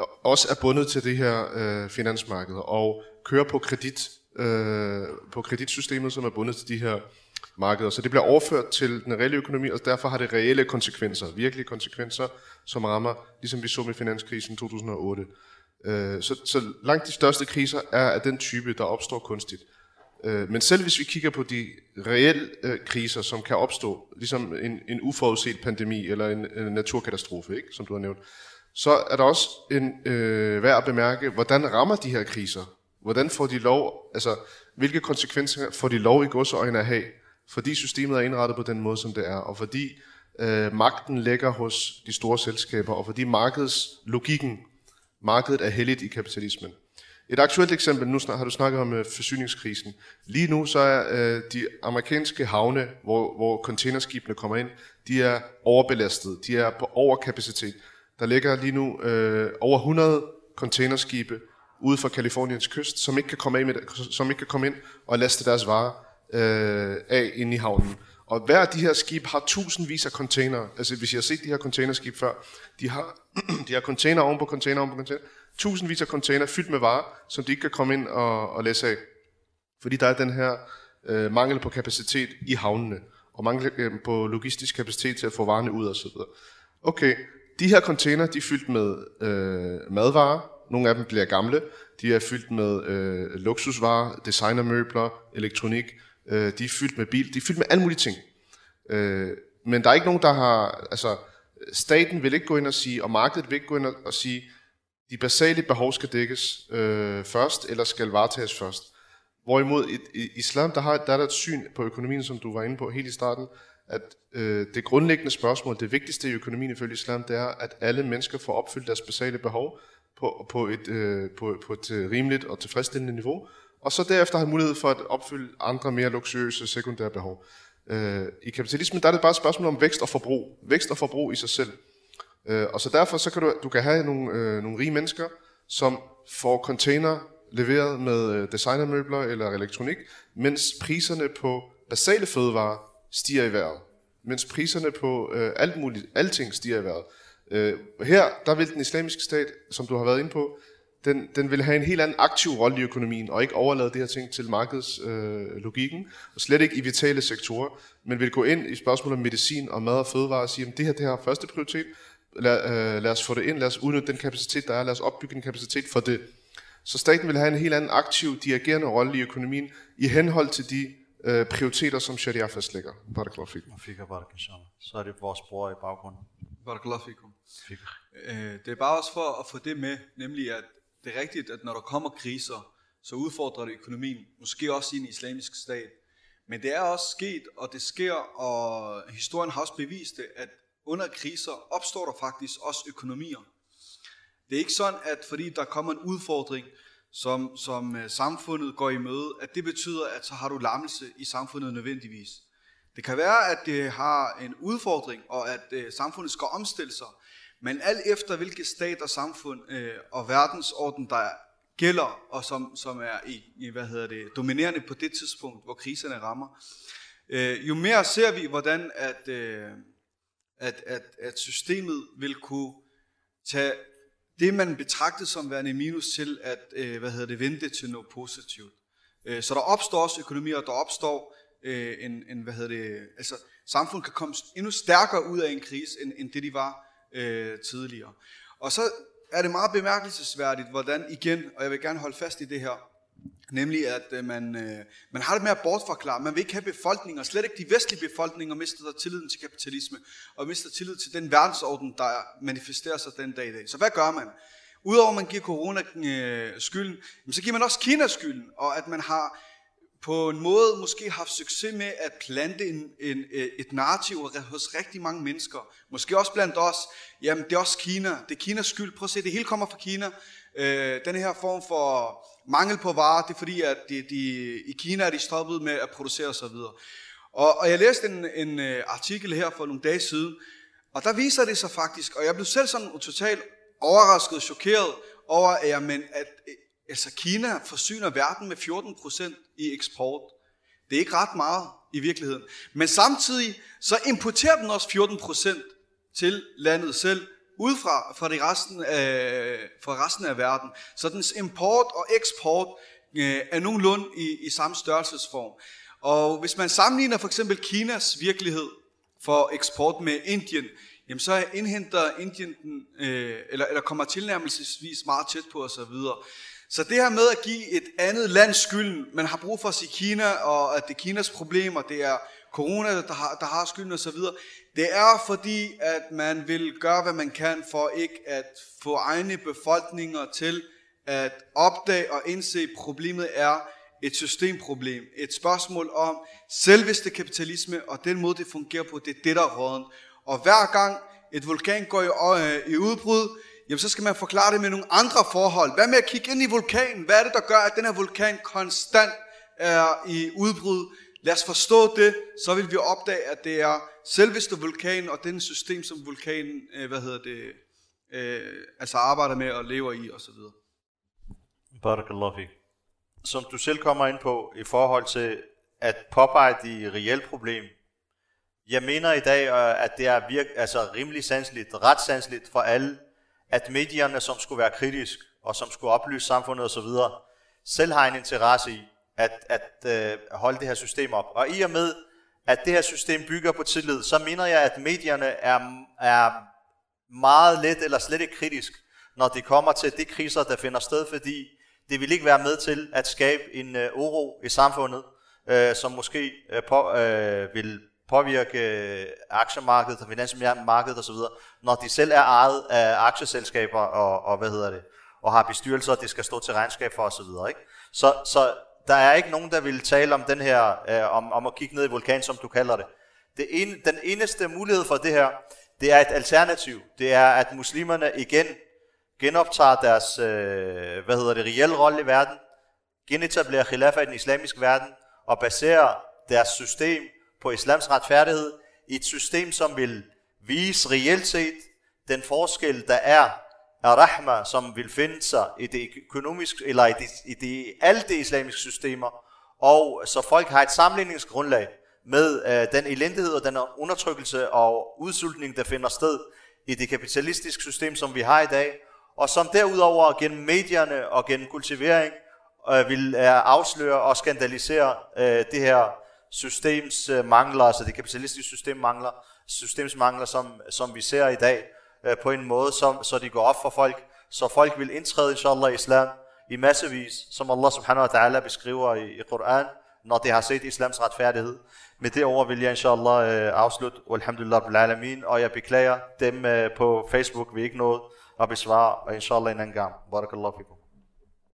øh, også er bundet til det her øh, finansmarked og kører på kredit øh, på kreditsystemet, som er bundet til de her markeder. Så det bliver overført til den reelle økonomi, og derfor har det reelle konsekvenser, virkelige konsekvenser, som rammer, ligesom vi så med finanskrisen 2008. Øh, så, så langt de største kriser er af den type, der opstår kunstigt. Øh, men selv hvis vi kigger på de reelle øh, kriser, som kan opstå, ligesom en, en uforudset pandemi eller en, en naturkatastrofe, ikke, som du har nævnt, så er der også en, øh, værd at bemærke, hvordan rammer de her kriser? Hvordan får de lov, altså hvilke konsekvenser får de lov i godsøjne at have? Fordi systemet er indrettet på den måde, som det er, og fordi øh, magten ligger hos de store selskaber, og fordi markedets logikken, markedet er heldigt i kapitalismen. Et aktuelt eksempel, nu har du snakket om øh, forsyningskrisen. Lige nu så er øh, de amerikanske havne, hvor, hvor containerskibene kommer ind, de er overbelastet, de er på overkapacitet. Der ligger lige nu øh, over 100 containerskibe ude for Kaliforniens kyst, som ikke kan komme, af med, som ikke kan komme ind og laste deres varer øh, af ind i havnen. Og hver af de her skib har tusindvis af container. Altså hvis I har set de her containerskib før, de har, de har container oven på container oven på container. Tusindvis af container fyldt med varer, som de ikke kan komme ind og, og læse af. Fordi der er den her øh, mangel på kapacitet i havnene, og mangel øh, på logistisk kapacitet til at få varerne ud og så videre. Okay, de her container, de er fyldt med øh, madvarer, nogle af dem bliver gamle. De er fyldt med øh, luksusvarer, designermøbler, elektronik. Øh, de er fyldt med bil. De er fyldt med alle mulige ting. Øh, men der er ikke nogen, der har... Altså, staten vil ikke gå ind og sige, og markedet vil ikke gå ind og sige, de basale behov skal dækkes øh, først, eller skal varetages først. Hvorimod i, i islam, der, har, der er der et syn på økonomien, som du var inde på helt i starten, at øh, det grundlæggende spørgsmål, det vigtigste i økonomien ifølge islam, det er, at alle mennesker får opfyldt deres basale behov, på, på, et, øh, på, på et øh, rimeligt og tilfredsstillende niveau, og så derefter har mulighed for at opfylde andre mere luksuriøse sekundære behov. Øh, I kapitalismen der er det bare et spørgsmål om vækst og forbrug. Vækst og forbrug i sig selv. Øh, og så derfor så kan du, du kan have nogle, øh, nogle rige mennesker, som får container leveret med øh, designermøbler eller elektronik, mens priserne på basale fødevarer stiger i vejret. Mens priserne på øh, alt muligt, alting stiger i vejret. Øh, her, der vil den islamiske stat, som du har været inde på, den, den vil have en helt anden aktiv rolle i økonomien, og ikke overlade det her ting til markedslogikken, øh, og slet ikke i vitale sektorer, men vil gå ind i spørgsmål om medicin og mad og fødevarer og sige, at det her det har første prioritet, lad, øh, lad os få det ind, lad os udnytte den kapacitet, der er, lad os opbygge en kapacitet for det. Så staten vil have en helt anden aktiv, dirigerende rolle i økonomien, i henhold til de øh, prioriteter, som sharia fastlægger. Barakallahu fikum. Så er det vores bror i baggrunden. Barakallahu fikum. Øh, det er bare også for at få det med, nemlig at det er rigtigt, at når der kommer kriser, så udfordrer det økonomien, måske også i en islamisk stat. Men det er også sket, og det sker, og historien har også bevist det, at under kriser opstår der faktisk også økonomier. Det er ikke sådan, at fordi der kommer en udfordring, som, som øh, samfundet går i møde, at det betyder, at så har du lammelse i samfundet nødvendigvis. Det kan være, at det har en udfordring, og at øh, samfundet skal omstille sig, men alt efter hvilke stat og samfund øh, og verdensorden, der gælder, og som, som er i, i, hvad hedder det, dominerende på det tidspunkt, hvor kriserne rammer, øh, jo mere ser vi, hvordan at, øh, at, at, at systemet vil kunne tage det, man betragtede som værende minus til at øh, hvad hedder det, vende det til noget positivt. Øh, så der opstår også økonomier, og der opstår øh, en, en, hvad hedder det, altså samfundet kan komme endnu stærkere ud af en krise, end, end det de var øh, tidligere. Og så er det meget bemærkelsesværdigt, hvordan igen, og jeg vil gerne holde fast i det her, nemlig at øh, man, øh, man har det med at bortforklare. Man vil ikke have befolkninger, slet ikke de vestlige befolkninger, mister der tilliden til kapitalisme, og mister tillid til den verdensorden, der manifesterer sig den dag i dag. Så hvad gør man? Udover at man giver corona øh, skylden, så giver man også Kina skylden, og at man har på en måde måske haft succes med at plante en, en, øh, et narrativ hos rigtig mange mennesker. Måske også blandt os. Jamen, det er også Kina. Det er Kinas skyld. Prøv at se, det hele kommer fra Kina. Øh, den her form for mangel på varer, det er fordi, at de, de, i Kina er de stoppet med at producere osv. Og, og jeg læste en, en øh, artikel her for nogle dage siden, og der viser det sig faktisk, og jeg blev selv sådan totalt overrasket, chokeret over, at, jamen, at øh, altså Kina forsyner verden med 14% i eksport. Det er ikke ret meget i virkeligheden. Men samtidig så importerer den også 14% til landet selv, udefra fra, de det resten af, fra resten af verden. Så dens import og eksport øh, er nogenlunde i, i samme størrelsesform. Og hvis man sammenligner for eksempel Kinas virkelighed for eksport med Indien, jamen så indhenter Indien den, øh, eller, eller kommer tilnærmelsesvis meget tæt på osv. Så det her med at give et andet land skylden, man har brug for at sige Kina, og at det er Kinas problemer, det er corona, der har, der har skylden osv., det er fordi, at man vil gøre, hvad man kan for ikke at få egne befolkninger til at opdage og indse, at problemet er et systemproblem. Et spørgsmål om selveste kapitalisme og den måde, det fungerer på, det er det, der er råden. Og hver gang et vulkan går i, øh, i udbrud, jamen så skal man forklare det med nogle andre forhold. Hvad med at kigge ind i vulkanen? Hvad er det, der gør, at den her vulkan konstant er i udbrud? Lad os forstå det, så vil vi opdage, at det er selveste vulkanen og den system, som vulkanen, øh, hvad hedder det, øh, altså arbejder med og lever i osv. Barakallahu. Som du selv kommer ind på i forhold til at påpege de reelle problem. Jeg mener i dag, øh, at det er virk, altså rimelig sandsligt, ret sandsligt for alle, at medierne, som skulle være kritisk og som skulle oplyse samfundet osv., selv har en interesse i at, at øh, holde det her system op. Og i og med, at det her system bygger på tillid, så mener jeg, at medierne er, er meget let eller slet ikke kritisk, når det kommer til de kriser, der finder sted, fordi det vil ikke være med til at skabe en øh, uro i samfundet, øh, som måske øh, på, øh, vil påvirke øh, aktiemarkedet og finansmarkedet osv., når de selv er ejet af aktieselskaber og, og hvad hedder det, og har bestyrelser, det skal stå til regnskab for osv. Ikke? Så, så der er ikke nogen, der vil tale om den her, øh, om, om at kigge ned i vulkan, som du kalder det. det en, den eneste mulighed for det her, det er et alternativ. Det er, at muslimerne igen genoptager deres, øh, hvad hedder det, reelle rolle i verden, genetablerer khilafa i den islamiske verden, og baserer deres system på islams retfærdighed, i et system, som vil vise reelt set den forskel, der er rahma, som vil finde sig i det økonomiske, eller i, det, i det, alle de islamiske systemer, og så folk har et sammenligningsgrundlag med øh, den elendighed og den undertrykkelse og udsultning, der finder sted i det kapitalistiske system, som vi har i dag, og som derudover gennem medierne og gennem kultivering øh, vil øh, afsløre og skandalisere øh, det her systems øh, mangler, altså det kapitalistiske system mangler, systemsmangler, som, som vi ser i dag, øh, på en måde, som, så de går op for folk, så folk vil indtræde, inshallah, i islam i massevis, som Allah subhanahu wa ta'ala beskriver i, i Koran, når de har set islams retfærdighed. Med det ord vil jeg inshallah øh, afslutte, alhamdulillah bil alamin, og jeg beklager dem øh, på Facebook, vi ikke nåede at besvare, og inshallah en anden gang. Barakallahu fikum.